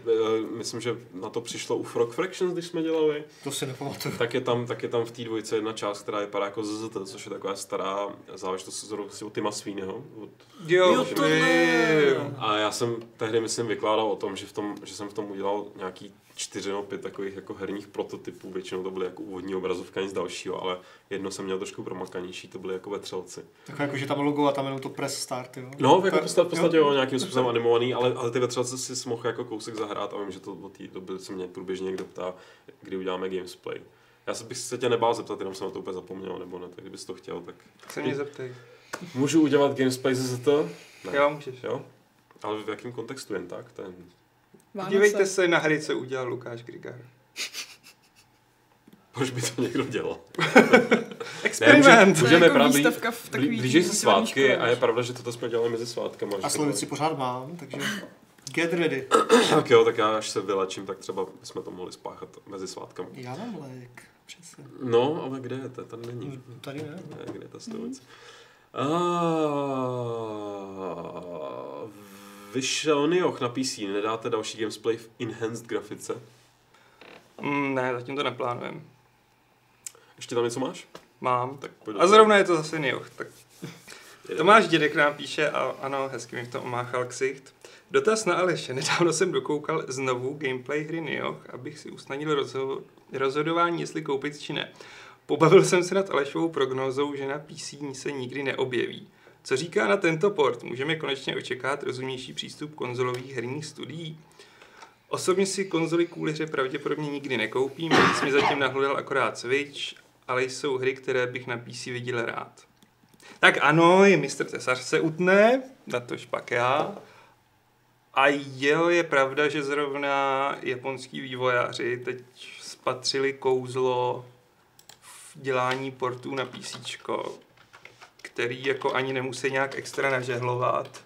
myslím, že na to přišlo u Frog Fractions, když jsme dělali. To si nepamatuju. Tak je tam, tak je tam v té dvojce jedna část, která vypadá jako ZZT, což je taková stará záležitost z od Tima Sweeneyho. Od, Jo, Jo, to je... a já jsem tehdy, myslím, vykládal o tom, že, v tom, že jsem v tom udělal nějaký čtyři nebo pět takových jako herních prototypů, většinou to byly jako úvodní obrazovka, nic dalšího, ale jedno jsem měl trošku promakanější, to byly jako vetřelci. Takové jako, že tam logo a tam jenom to press start, jo. No, jako Tak- postav, v podstatě jo. jo, nějakým způsobem animovaný, ale, ale ty vetřelce si mohl jako kousek zahrát a vím, že to od té doby se mě průběžně někdo ptá, kdy uděláme gamesplay. Já se bych se tě nebál zeptat, jenom jsem na to úplně zapomněl, nebo ne, tak kdybys to chtěl, tak Tak se mě zeptej. můžu udělat gamesplay ze to? Ne. Jo, můžeš. jo? Ale v jakém kontextu jen tak? Ten... Vánoce. Dívejte se na hry, co udělal Lukáš Grigar. *laughs* Proč by to někdo dělal? *laughs* Experiment! Je můžeme jako právě- výstavka v takový Blí- Blíží se svátky škole, a je pravda, že toto jsme dělali mezi svátkama. A slovici pořád mám, takže *coughs* get ready. Tak jo, tak já až se vylečím, tak třeba jsme to mohli spáchat mezi svátkami. Já mám lék, přesně. No, ale kde je to? Tady není. Tady ne. Ne, kde je ta slovice? A vyšel Nioh na PC, nedáte další gamesplay v enhanced grafice? Mm, ne, zatím to neplánujeme. Ještě tam něco máš? Mám. Tak pojď A zrovna je to zase Nioh. Tak Tomáš Dědek nám píše, a ano, hezky mi v tom omáchal ksicht. Dotaz na Aleše. Nedávno jsem dokoukal znovu gameplay hry Nioh, abych si usnadnil rozho- rozhodování, jestli koupit či ne. Pobavil jsem se nad Alešovou prognózou, že na PC se nikdy neobjeví. Co říká na tento port? Můžeme konečně očekávat rozumnější přístup konzolových herních studií? Osobně si konzoli kvůli hře pravděpodobně nikdy nekoupím, nic mi zatím nahlodal akorát Switch, ale jsou hry, které bych na PC viděl rád. Tak ano, i mistr Tesař se utne, na to špak já. A jo, je pravda, že zrovna japonský vývojáři teď spatřili kouzlo v dělání portů na PC, který jako ani nemusí nějak extra nažehlovat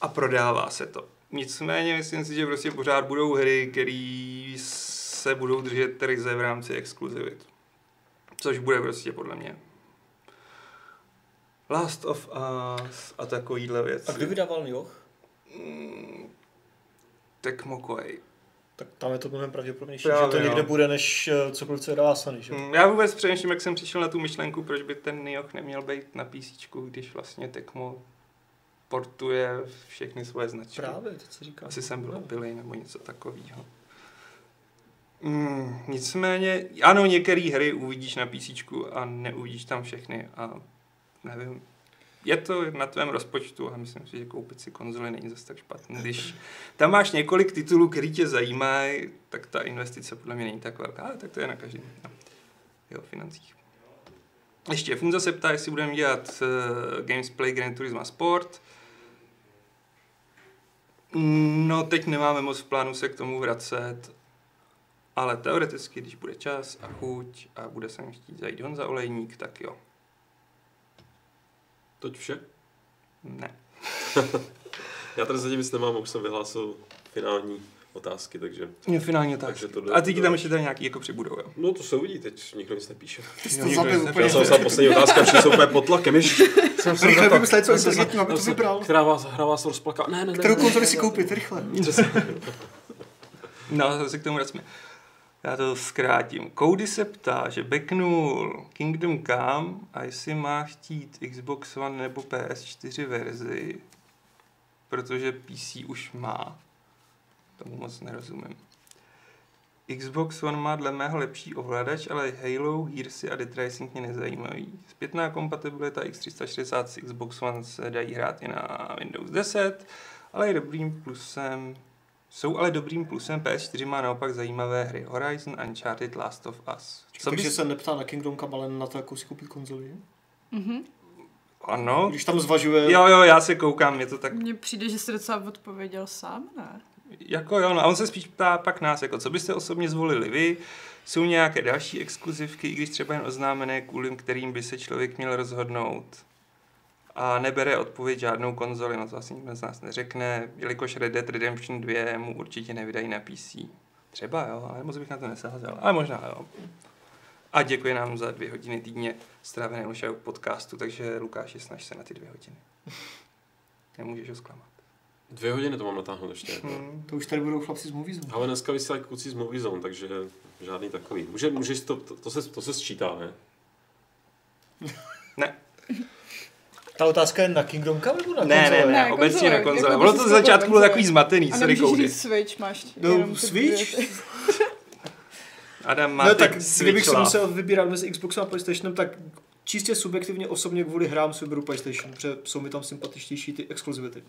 a prodává se to. Nicméně myslím si, že prostě pořád budou hry, které se budou držet ryze v rámci exkluzivit. Což bude prostě podle mě Last of Us a takovýhle věci. A kdo vydával Nioh? Mm, Tecmo Koei. Tak tam je to mnohem pravděpodobnější, Právě, že to někde no. bude, než eh, cokoliv, co vydává Sony, že? Mm, Já vůbec přemýšlím, jak jsem přišel na tu myšlenku, proč by ten Nioh neměl být na PC, když vlastně Tecmo portuje všechny svoje značky. Právě, to co říká. Asi jsem byl opilý nebo něco takového. Mm, nicméně, ano, některé hry uvidíš na PC a neuvidíš tam všechny a nevím. Je to na tvém rozpočtu a myslím si, že koupit si konzoli není zase tak špatný. Když tam máš několik titulů, který tě zajímají, tak ta investice podle mě není tak velká, ale tak to je na každém no, jeho financích. Ještě Funza se ptá, jestli budeme dělat uh, Gamesplay Gran Turismo Sport. No, teď nemáme moc v plánu se k tomu vracet, ale teoreticky, když bude čas a chuť a bude se mi chtít zajít Honza Olejník, tak jo. Toť vše? Ne. *laughs* Já tady zatím nic nemám, už jsem vyhlásil finální otázky, takže... Je finální otázka. Takže to jde- A teď tam ještě tady nějaký jako přibudou, jo. No to se uvidí, teď nikdo nic nepíše. Ty jsi Jo, to zabil úplně. Já jsem psal poslední otázka, všichni jsou úplně pod tlakem, ježiš. Jsem se Rychle Já jsem se- inteligentního, aby to vybral. Která vás, hra vás rozplaká. Ne, ne, ne. Kterou konzoli si koupit, rychle. No, zase k tomu vracíme. Já to zkrátím. Cody se ptá, že backnul Kingdom Come a jestli má chtít Xbox One nebo PS4 verzi, protože PC už má. Tomu moc nerozumím. Xbox One má dle mého lepší ovladač, ale Halo, Gearsy a Dead mě nezajímají. Zpětná kompatibilita X360 s Xbox One se dají hrát i na Windows 10, ale je dobrým plusem jsou ale dobrým plusem PS4 má naopak zajímavé hry Horizon, Uncharted, Last of Us. Co Takže bys... se neptá na Kingdom Come, ale na to, jakou si koupit konzoli. Mhm. Ano. Když tam zvažuje... Jo, jo, já se koukám, je to tak Mně přijde, že jsi docela odpověděl sám, ne? Jako jo, no a on se spíš ptá pak nás, jako co byste osobně zvolili vy, jsou nějaké další exkluzivky, i když třeba jen oznámené, kvůli kterým by se člověk měl rozhodnout. A nebere odpověď žádnou konzoli, no to asi nikdo z nás neřekne, jelikož Red Dead Redemption 2 mu určitě nevydají na PC. Třeba jo, ale moc bych na to nesázel, ale možná jo. A děkuji nám za dvě hodiny týdně strávené u podcastu, takže Lukáši, snaž se na ty dvě hodiny. *laughs* nemůžeš ho zklamat. Dvě hodiny to mám natáhnout ještě. Hmm. To už tady budou chlapci z Movie Zone. Ale dneska vysílají kluci z Movie Zone, takže žádný takový. Může, můžeš to, to, to, se, to se sčítá, ne? Ne, *laughs* Ta otázka je na Kingdom Come nebo na ne, ne, konzole? ne, Ne, obecně konzole, na konzole. jako Ono to ze začátku bylo takový zmatený, A sorry nemůžeš Cody. říct Switch, máš No, Switch? Adam má No tak kdybych si Love. musel vybírat mezi Xboxem a PlayStationem, tak čistě subjektivně osobně kvůli hrám si vyberu PlayStation, protože jsou mi tam sympatičtější ty exkluzivity.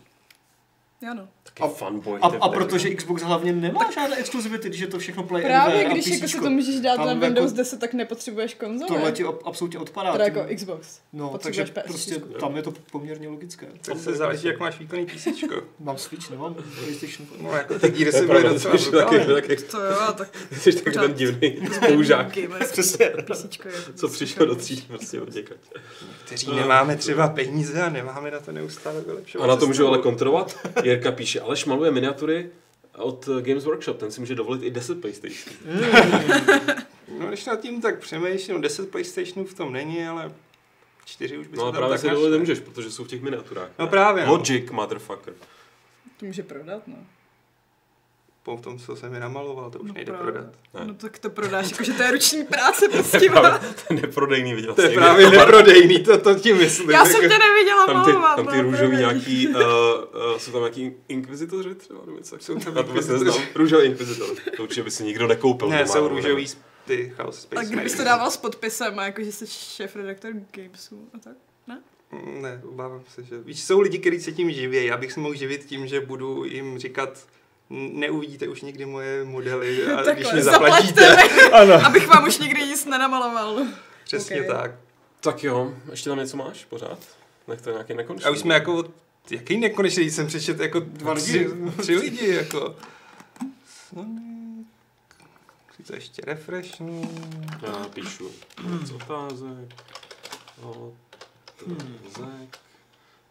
Ano. Taky A- fanboy. A, a protože Xbox hlavně nemá žádné exkluzivity, když je to všechno Play Právě když jako si PCčko. to můžeš dát Tam na jako Windows 10, tak nepotřebuješ konzole. Tohle ti ob- absolutně odpadá. Teda jako Xbox. No, takže PS4. prostě tam je to poměrně logické. To se záleží, jak máš výkonný písíčko. *laughs* Mám Switch, nemám PlayStation. No, jako ty díry To je se byly docela taky, To jo, tak *laughs* jsi taky ten divný *laughs* spolužák, gamer. Přesně. Písíčko je. co přišel do třídy prostě od. Kteří nemáme třeba peníze a nemáme na to neustále vylepšovat. A na to můžu ale kontrolovat. Jirka píše, Aleš maluje miniatury od Games Workshop, ten si může dovolit i 10 PlayStation. *laughs* No, když nad tím tak přemýšlím, 10 PlayStationů v tom není, ale 4 už by No se a tam právě si dovolit nemůžeš, protože jsou v těch miniaturách. No právě, no. Logic, motherfucker. To může prodat, no. Po tom, co jsem mi namaloval, to už No nejde právě. prodat. Ne. No tak to prodáš, jakože to je ruční práce *laughs* To je prostě. právě ten neprodejný, viděl To je právě neprodejný, to, to ti myslím. Já jsem jako- tě neviděla tam ty, malovat. tam ty no, růžový nějaký, uh, *laughs* uh, jsou tam nějaký inkvizitoři třeba, nebo něco Jsou tam Já to vůbec inkvizitoři. neznám. Růžový inkvizitor. To určitě by si nikdo nekoupil. Ne, jsou růžový ty Chaos Space Tak kdybys to dával s podpisem, a jako že jsi šéf-redaktor Gamesu a tak. Ne, obávám se, že... Víš, jsou lidi, kteří se tím živí. Já bych se mohl živit tím, že budu jim říkat, "N- neuvidíte už nikdy moje modely, a *laughs* když Takhle, mi zaplaťte zaplatíte. mi, *laughs* ano, abych vám už nikdy nic nenamaloval. přesně Ok. tak. Tak jo, ještě tam něco máš pořád? Nech to je nějaký nekonečný. A už jsme jako, jaký nekonečný, jsem přečet jako dva lidi. tři, tři lidi, jako. Sonic, chci to ještě refreshnu. Já píšu z otázek. Otázek.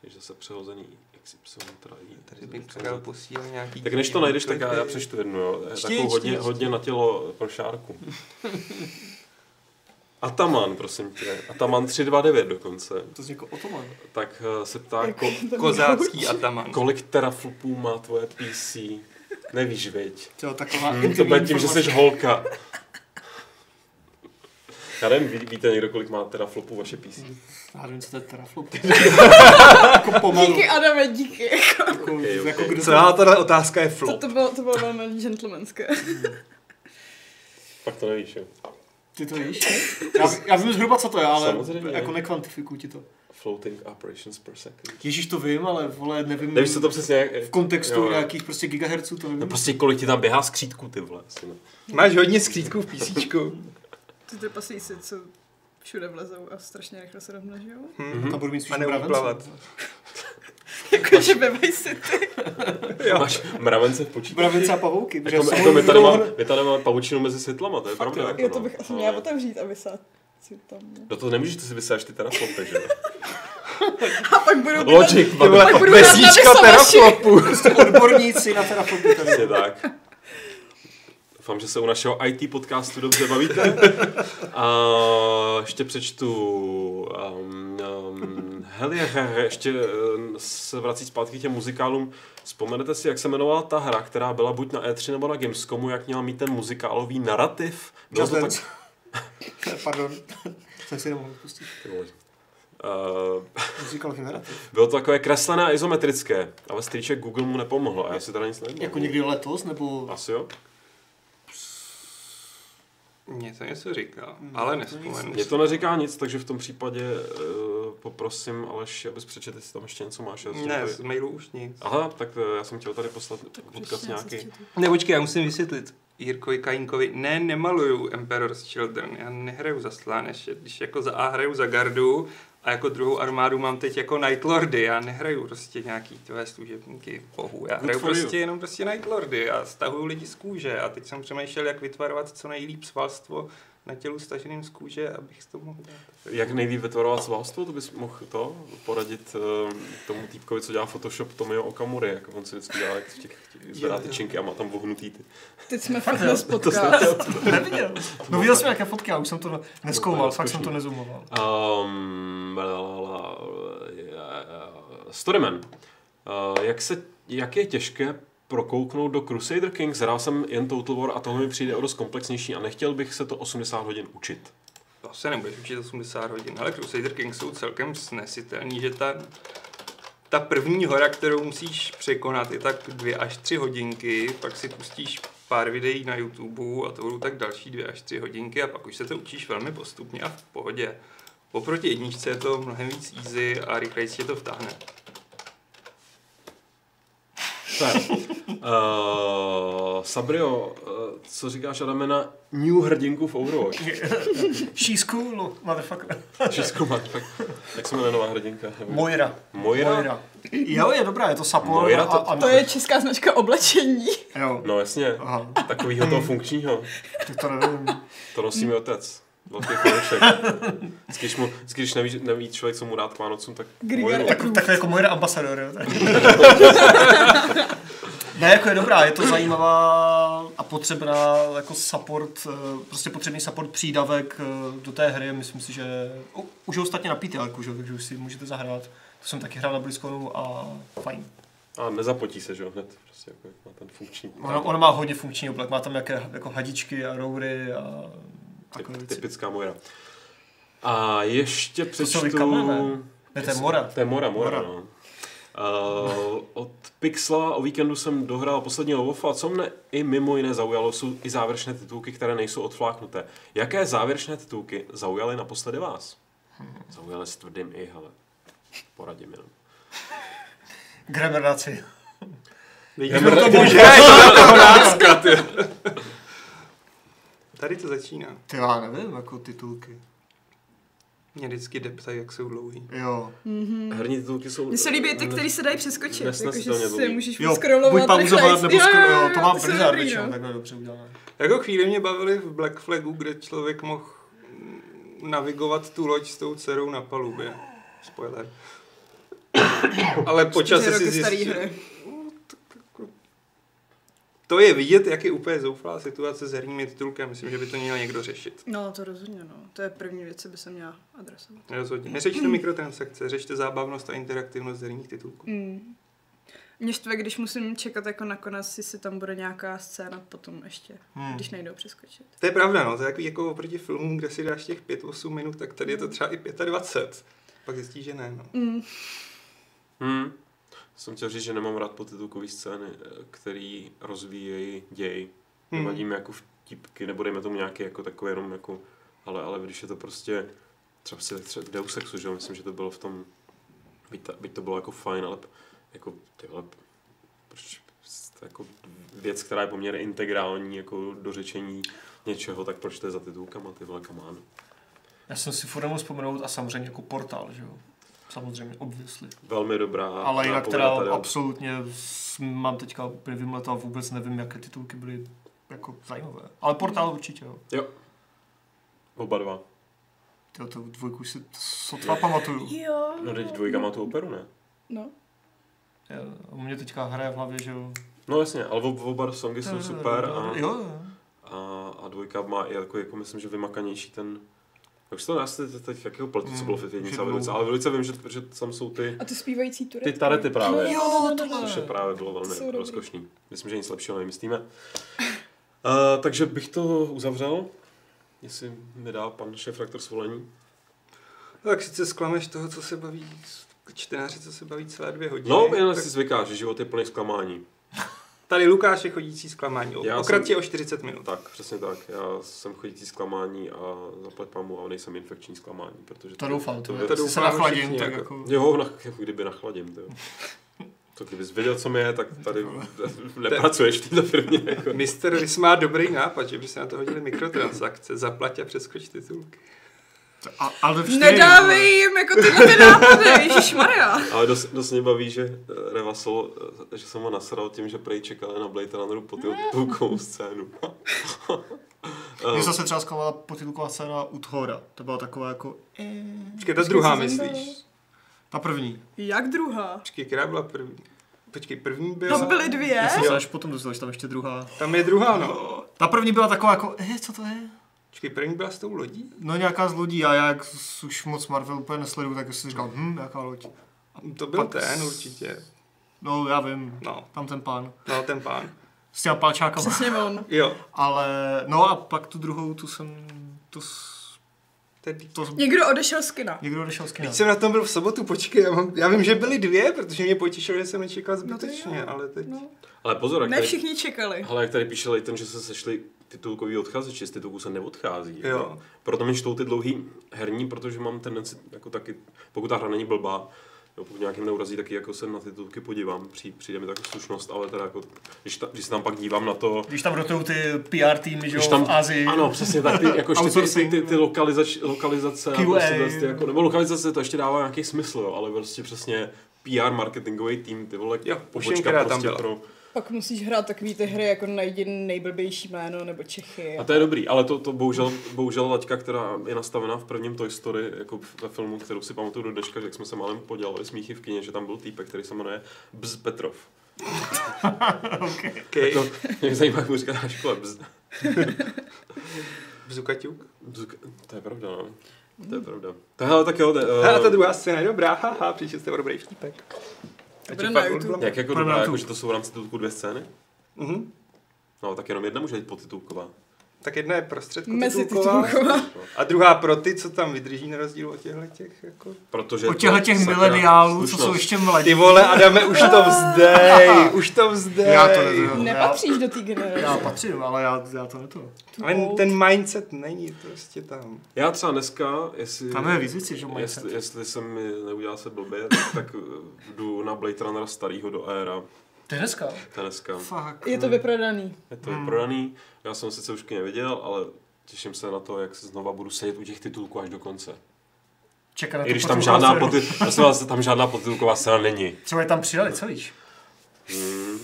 Je zase přehozený XY, teda i. Tady bych předal posílal nějaký... Tak než to najdeš, tak já, přečtu jednu, jo. Čti, Takovou hodně, čti, hodně na tělo pro šárku. *laughs* Ataman, prosím tě. Ataman 329 dokonce. To zní jako otoman. Tak eh, se ptá, ko, Kozácký ataman. kolik teraflopů má tvoje PC? Nevíš, viď? To taková Hmm, to bude tím, že jsi holka. Já nevím, ví, víte někdo, kolik má teraflopů vaše PC? Já nevím, co to je teraflop. *laughs* jako pomalu. Díky Adame, díky. Jako, Ok, ok. jako kdo Celá tahle otázka je To, flop. to, bylo, to bylo velmi gentlemanské. Pak to nevíš, jo. Ty to víš? Já, já vím zhruba, co to je, ale Samozřejmě. jako nekvantifikuju ti to. Floating operations per second. Ježíš to vím, ale vole, nevím. Nevíš, co to přesně je? v kontextu Jo, jo. nějakých prostě gigahertzů to nevím. No prostě kolik ti tam běhá skřítků, ty vole. ne. Máš hodně skřítků v písíčku. Ty trpaslíci, co všude vlezou a strašně rychle se rozmnožujou. Tam budu mít spíš A mravence. plavat. *laughs* Jakože ve Vice City. Máš mravence v počítači? Mravence a pavouky. Jako, jsou jako my, tady dlouho- má, my tady máme pavučinu mezi světlama, to je pravda. jo? Jako, Jo, to no. bych asi Ale- měla otevřít a vysát si tam. no. Do toho nemůžeš, ty si vysáš ty teraflopy, že? jo? A pak budu Logic, Ty vole, Pak na vesíčka vysavači. teraflopu. Odborníci na teraflopy tady. Přesně tak. Doufám, že se u našeho IT podcastu dobře bavíte. A ještě přečtu. Um, um, Helie, ještě um, se vrací zpátky k těm muzikálům. Vzpomenete si, jak se jmenovala ta hra, která byla buď na E3 nebo na Gamescomu, jak měla mít ten muzikálový narrativ? Bylo Just *laughs* to tak... Pardon. Jsem si nemohl pustit. Uh, generativ. bylo to takové kreslené a izometrické, ale strýček Google mu nepomohl a já si teda nic nevím. Jako někdy letos, nebo... Asi jo? Mně to něco říká, Hmm, ale nespomenu. Mně to neříká nic, takže v tom případě uh, poprosím Aleš, abys přečetl, jestli tam ještě něco máš. Ne, tady- z mailu už nic. Aha, tak eh, já jsem chtěl tady poslat odkaz nějaký. Ne, počkej, já musím vysvětlit. Jirkovi Kajínkovi, ne, nemaluju Emperor's Children, já nehraju za Slánež, když jako za A hraju za gardu a jako druhou armádu mám teď jako Night Lordy, já nehraju prostě nějaký tvé služebníky bohu, já hraju prostě you. jenom prostě Night Lordy a stahuju lidi z kůže. A teď jsem přemýšlel, jak vytvarovat co nejlíp svalstvo na tělu staženým z kůže, abych to mohl dát. Jak nejlíp vytvarovat svalstvo, to bys mohl to poradit uh, tomu týpkovi, co dělá Photoshop Tomio Okamury, jako on si vždycky dělá, jak v těch, těch zvedá ty činky a má tam vohnutý ty. Teď jsme *laughs* fitness podcast. *laughs* Neviděl. No viděl jsem nějaké fotky, já už jsem to neskoumal, fakt jsem to. Um, la, la, Storyman. Uh, jak, se, jak je těžké prokouknout do Crusader Kings? Hrál jsem jen Total War a tohle mi přijde o dost komplexnější a nechtěl bych se to 80 hodin učit. To se nebudeš učit 80 hodin, ale Crusader Kings jsou celkem snesitelný, že ta, ta první hora, kterou musíš překonat, je tak dvě až tři hodinky, pak si pustíš pár videí na YouTube a to budou tak další dvě až tři hodinky a pak už se to učíš velmi postupně a v pohodě. Oproti jedničce je to mnohem víc easy a rychleji tě to vtáhne. Tak. Uh, Sabrio, uh, co říkáš Adame na new hrdinku v Overwatch? She's cool, motherfucker. Českou máš tak. Jak se jmenuje nová hrdinka? Moira. Moira? Moira. Jo, je dobrá, je to support. Moira to- a, a, To je česká značka oblečení. Jo, No jasně, Aha. takovýho toho funkčního. tak to nevím. To nosí mi otec. Velký fanoušek. Vždycky, když, mu, když neví, neví člověk, co mu dát k Vánocům, tak Grigar. Tak, takhle jako Moira ambasador, jo. tak. *laughs* Ne, jako je dobrá, je to zajímavá a potřebná jako support, eh, prostě potřebný support přídavek eh, do té hry, myslím si, že u, už je ostatně na PTL, že? takže už si můžete zahrát. To jsem taky hrál na BlizzConu a fajn. A nezapotí se, že jo, hned. Prostě jako má ten funkční. Ona, ona má hodně funkční oblek, má tam jaké, jako hadičky a roury a věci. typická Moira. A ještě jsou přečtu... vykamlené. Ne, to je Mora. To je Mora, Mora, Mora. no. Uh, od Pixla o víkendu jsem dohrál poslední Lovofa a co mne i mimo jiné zaujalo, jsou i závěrečné titulky, které nejsou odfláknuté. Jaké závěrečné titulky zaujaly naposledy vás? Zaujaly s tvrdým i, hele. Poradím jenom. Gramernaci. Vidíme to bože, *laughs* Tady to začíná. Ty já nevím, jako titulky. Mě vždycky deptají, jak jsou dlouhý. Jo. Herní titulky jsou... Mně se líbí ty, který se dají přeskočit, jakože Nesnesitelně si můžeš Jo, scrollovat buď pauzovat, nebo Jo, skoro, jo, jo, to má Blizzard dobrý, většinou no. takhle dobře udělané. Jako chvíli mě bavili v Black Flagu, kde člověk mohl navigovat tu loď s tou dcerou na palubě. Spoiler. *coughs* Ale po čase Čtyři si zjistil, hry. To je vidět, jak je úplně zoufalá situace s herními titulky a myslím, že by to měl někdo řešit. No, to rozhodně, no. To je první věc, co by se měla adresovat. Rozhodně. Neřešte mikrotransakce, řešte zábavnost a interaktivnost herních titulků. Mm. Mě štve, když musím čekat jako nakonec, jestli tam bude nějaká scéna potom ještě, Hmm. když nejdou přeskočit. To je pravda, no. To je takový jako oproti filmům, kde si dáš těch 5-8 minut, tak tady je to třeba i 25. Pak zjistíš, že ne, no. Mm. Hmm. Jsem chtěl říct, že nemám rád potitulkové scény, eh, který rozvíjejí děj. Hmm. Nevadí mi jako vtipky, nebo dejme tomu nějaký jako takový jenom jako, ale, ale když je to prostě, třeba si třeba v Deus Exu, že jo, myslím, že to bylo v tom, byť, ta, byť to bylo jako fajn, ale jako tyhle, proč, jako věc, která je poměrně integrální jako do řečení něčeho, tak proč to je za titulkama, ty vole, on. Já jsem si furt nemohl vzpomenout a samozřejmě jako portál, že jo. Samozřejmě, obviously. Velmi dobrá. Ale jinak teda tady. absolutně s- mám teďka úplně vymletal, vůbec nevím, jaké titulky byly jako zajímavé. Ale portál určitě, jo. Jo. Oba dva. Tyjo, to dvojku si sotva pamatuju. Jo. No teď dvojka má tu operu, ne? No. Já- U mě teďka hraje v hlavě, že jo. No jasně, ale ob- oba songy jsou super a, Jo, jo. a, a dvojka má i jako, jako myslím, že vymakanější ten už to si teď- teď jakého pletu, co Hmm, bylo v jednice velice, ale velice vím, že, že tam jsou ty, A ty zpívající turetky. ty tarety právě, No, jo, to což je právě bylo velmi rozkošný. Myslím, že nic lepšího nevymyslíme. Uh, *laughs* takže bych to uzavřel, jestli mi dá pan šéf-rektor svolení. Tak sice sklameš toho, co se baví, čtenáři, co se baví celé dvě hodiny. No, jen tak si zvyká, že život je plný zklamání. Tady Lukáš je chodící zklamání. Já Okrat jsem- tě o 40 minut. Tak, přesně tak. Já jsem chodící zklamání a zaplať pamu, a nejsem infekční zklamání, protože To doufám, to, je- to, to to se nachladím, všichni, tak jako. jako... Jo, na, jako kdyby nachladím, to. *laughs* To kdybys věděl, co mi je, tak tady *laughs* nepracuješ v této firmě. Jako. Mister Rys má dobrý nápad, že by se na to hodili mikrotransakce, zaplať a přeskoč titulky. A, ale v čtyři, Nedávej jim jako tyhle ty nápady, *laughs* ježišmarja. Ale dost, dost mě baví, že eh, Revasol, eh, že jsem ho nasral tím, že prej čekal na Blade Runneru po titulkovou scénu. *laughs* Mě Eh, zase třeba zklamala potitulková scéna u Thora. To byla taková jako... Počkej, ta druhá myslíš? Ta první. Jak druhá? Počkej, která byla první? Počkej, první To byla... byly dvě? Já jsem se až potom dostal, že tam ještě druhá. Tam je druhá, no. Ta první byla taková jako, eh, co to je? Počkej, první byla s tou lodí? No nějaká z lodí a já jak už moc Marvel úplně nesleduju, tak si říkal, hm, jaká loď. To byl Pak ten s- určitě. No, já vím. No, Tam ten pán. no, ten pán. S těma páčákama. Přesně on. Jo, Ale, no a pak tu druhou, tu jsem, to, s- tedy. to Někdo odešel z kina. někdo odešel z kina. Teď jsem na tom byl v sobotu, počkej, já, mám, já vím, že byly dvě, protože mě potěšilo, že jsem nečekal No zbytečně, jo. ale teď... No. Ale pozor, jak Ne tady, všichni čekali. ale jak tady píše Leighton, že se sešli titulkoví odchazeči, z titulku se neodchází. Jo. Jako. Proto mi čtou ty dlouhý herní, protože mám tendenci, jako taky, pokud ta hra není blbá, jo, pokud nějakým neurazí, taky jako se na titulky podívám, přijde, přijde mi taková slušnost, ale teda jako, když, ta, když se tam pak dívám na to, Když tam rotují ty PR týmy, že když jo, tam, v Asii. ano, přesně tak, ty, jako ještě ty, ty, ty, ty lokalizač, lokalizace, QA. prostě ty, jako, nebo lokalizace to ještě dává nějaký smysl, jo, ale prostě přesně PR marketingový tým, ty vole, Jo, pobočka tam prostě byla. pro, Pak musíš hrát takový ty hry, jako najdi nejblbější jméno, nebo Čechy. A to je dobrý, ale to, to bohužel, bohužel laťka, která je nastavená v prvním Toy Story, jako ve filmu, kterou si pamatuju do dneška, že jak jsme se malem podělali smíchy v kině, že tam byl týpek, který se jmenuje Bz Petrov. *laughs* Okay. Jako, mě zajímá, jak mu říká na škole Bz. *laughs* Bzukaťuk. Bz. To je pravda, no. To je pravda. To hele, tak jo, ne, A ta uh, druhá scéna je dobrá, haha, příště jste o dobrý vtípek. To bude na YouTube. jak jako dobrá, jako, že to jsou v rámci titulku dvě scény? Mhm. No, tak jenom jedna může být podtitulková. Tak jedna je prostředku Mezi titulková titulková. a druhá pro ty, co tam vydrží na rozdíl od těchto těch, jako... Protože Od to- těchto těch mileniálů, co jsou ještě mladí. Ty vole, Adame, už to vzdej, *laughs* už to vzdej. Já to nedovedu. Nepatříš do té generace. Já patřím, ale já, já to neto. Ale ten mindset není prostě tam. Já třeba dneska, jestli... Tam je víc věcí, že mají Jestli, jestli jsem mi neudělal se blbě, tak, tak jdu na Blade Runnera starýho do éra. Je dneska. To je to vyprodaný. Je to vyprodaný. Já jsem sice už neviděl, ale těším se na to, jak se znova budu sedět u těch titulků až do konce. Čeká na I to když tam žádná, poty, vás, tam žádná potitulková scéna není. Třeba je tam přidali, co víš?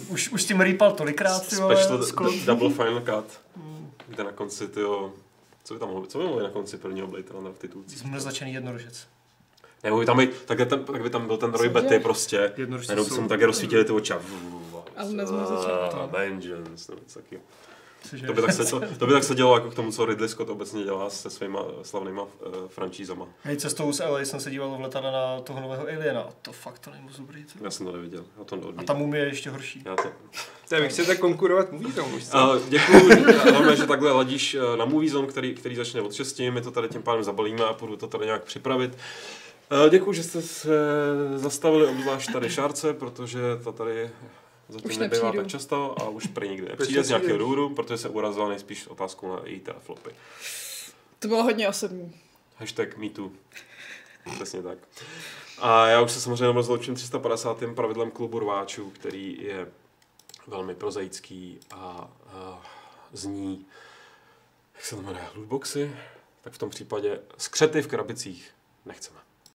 Už, už s tím rýpal tolikrát, ty vole, Special Double Final Cut, kde na konci, tyjo, co by tam mohlo, co by mohlo být na konci prvního Blade Runnera v titulcích? Zmrzačený jednorožec. Nebo by tam, být, tak, ten, tak by tam byl ten Roy Betty prostě, jenom by jsou- se mu také rozsvítily ty oči a Vengeance, nebo něco takového. To by, tak se, to, to by tak se dělo jako k tomu, co Ridley Scott obecně dělá se svýma slavnýma uh, franšízama. Hej, cestou z LA jsem se díval v letadle na toho nového Aliena. To fakt to není moc dobrý. ty. Já jsem to neviděl, já to A tam umí je ještě horší. Já to... Tak vy chcete konkurovat Movie Zone už? Uh, děkuju, hlavně, že takhle ladíš eh, na Movie Zone, který, který začne od 6, my to tady tím pádem zabalíme a půjdu to tady nějak připravit. Uh, děkuju, že jste se zastavili, obzvlášť tady Šárce, protože to tady zatím Už nebývá nepřijdu. tak často a už prý nikdy nepřijde z nějakého důvodu, protože se urazila nejspíš otázkou na její teleflopy. To bylo hodně osobní. Hashtag MeToo. Přesně tak. A já už se samozřejmě rozloučím 350. pravidlem klubu rváčů, který je velmi prozaický a, a zní, jak se to jmenuje, lootboxy? Tak v tom případě skřety v krabicích nechceme.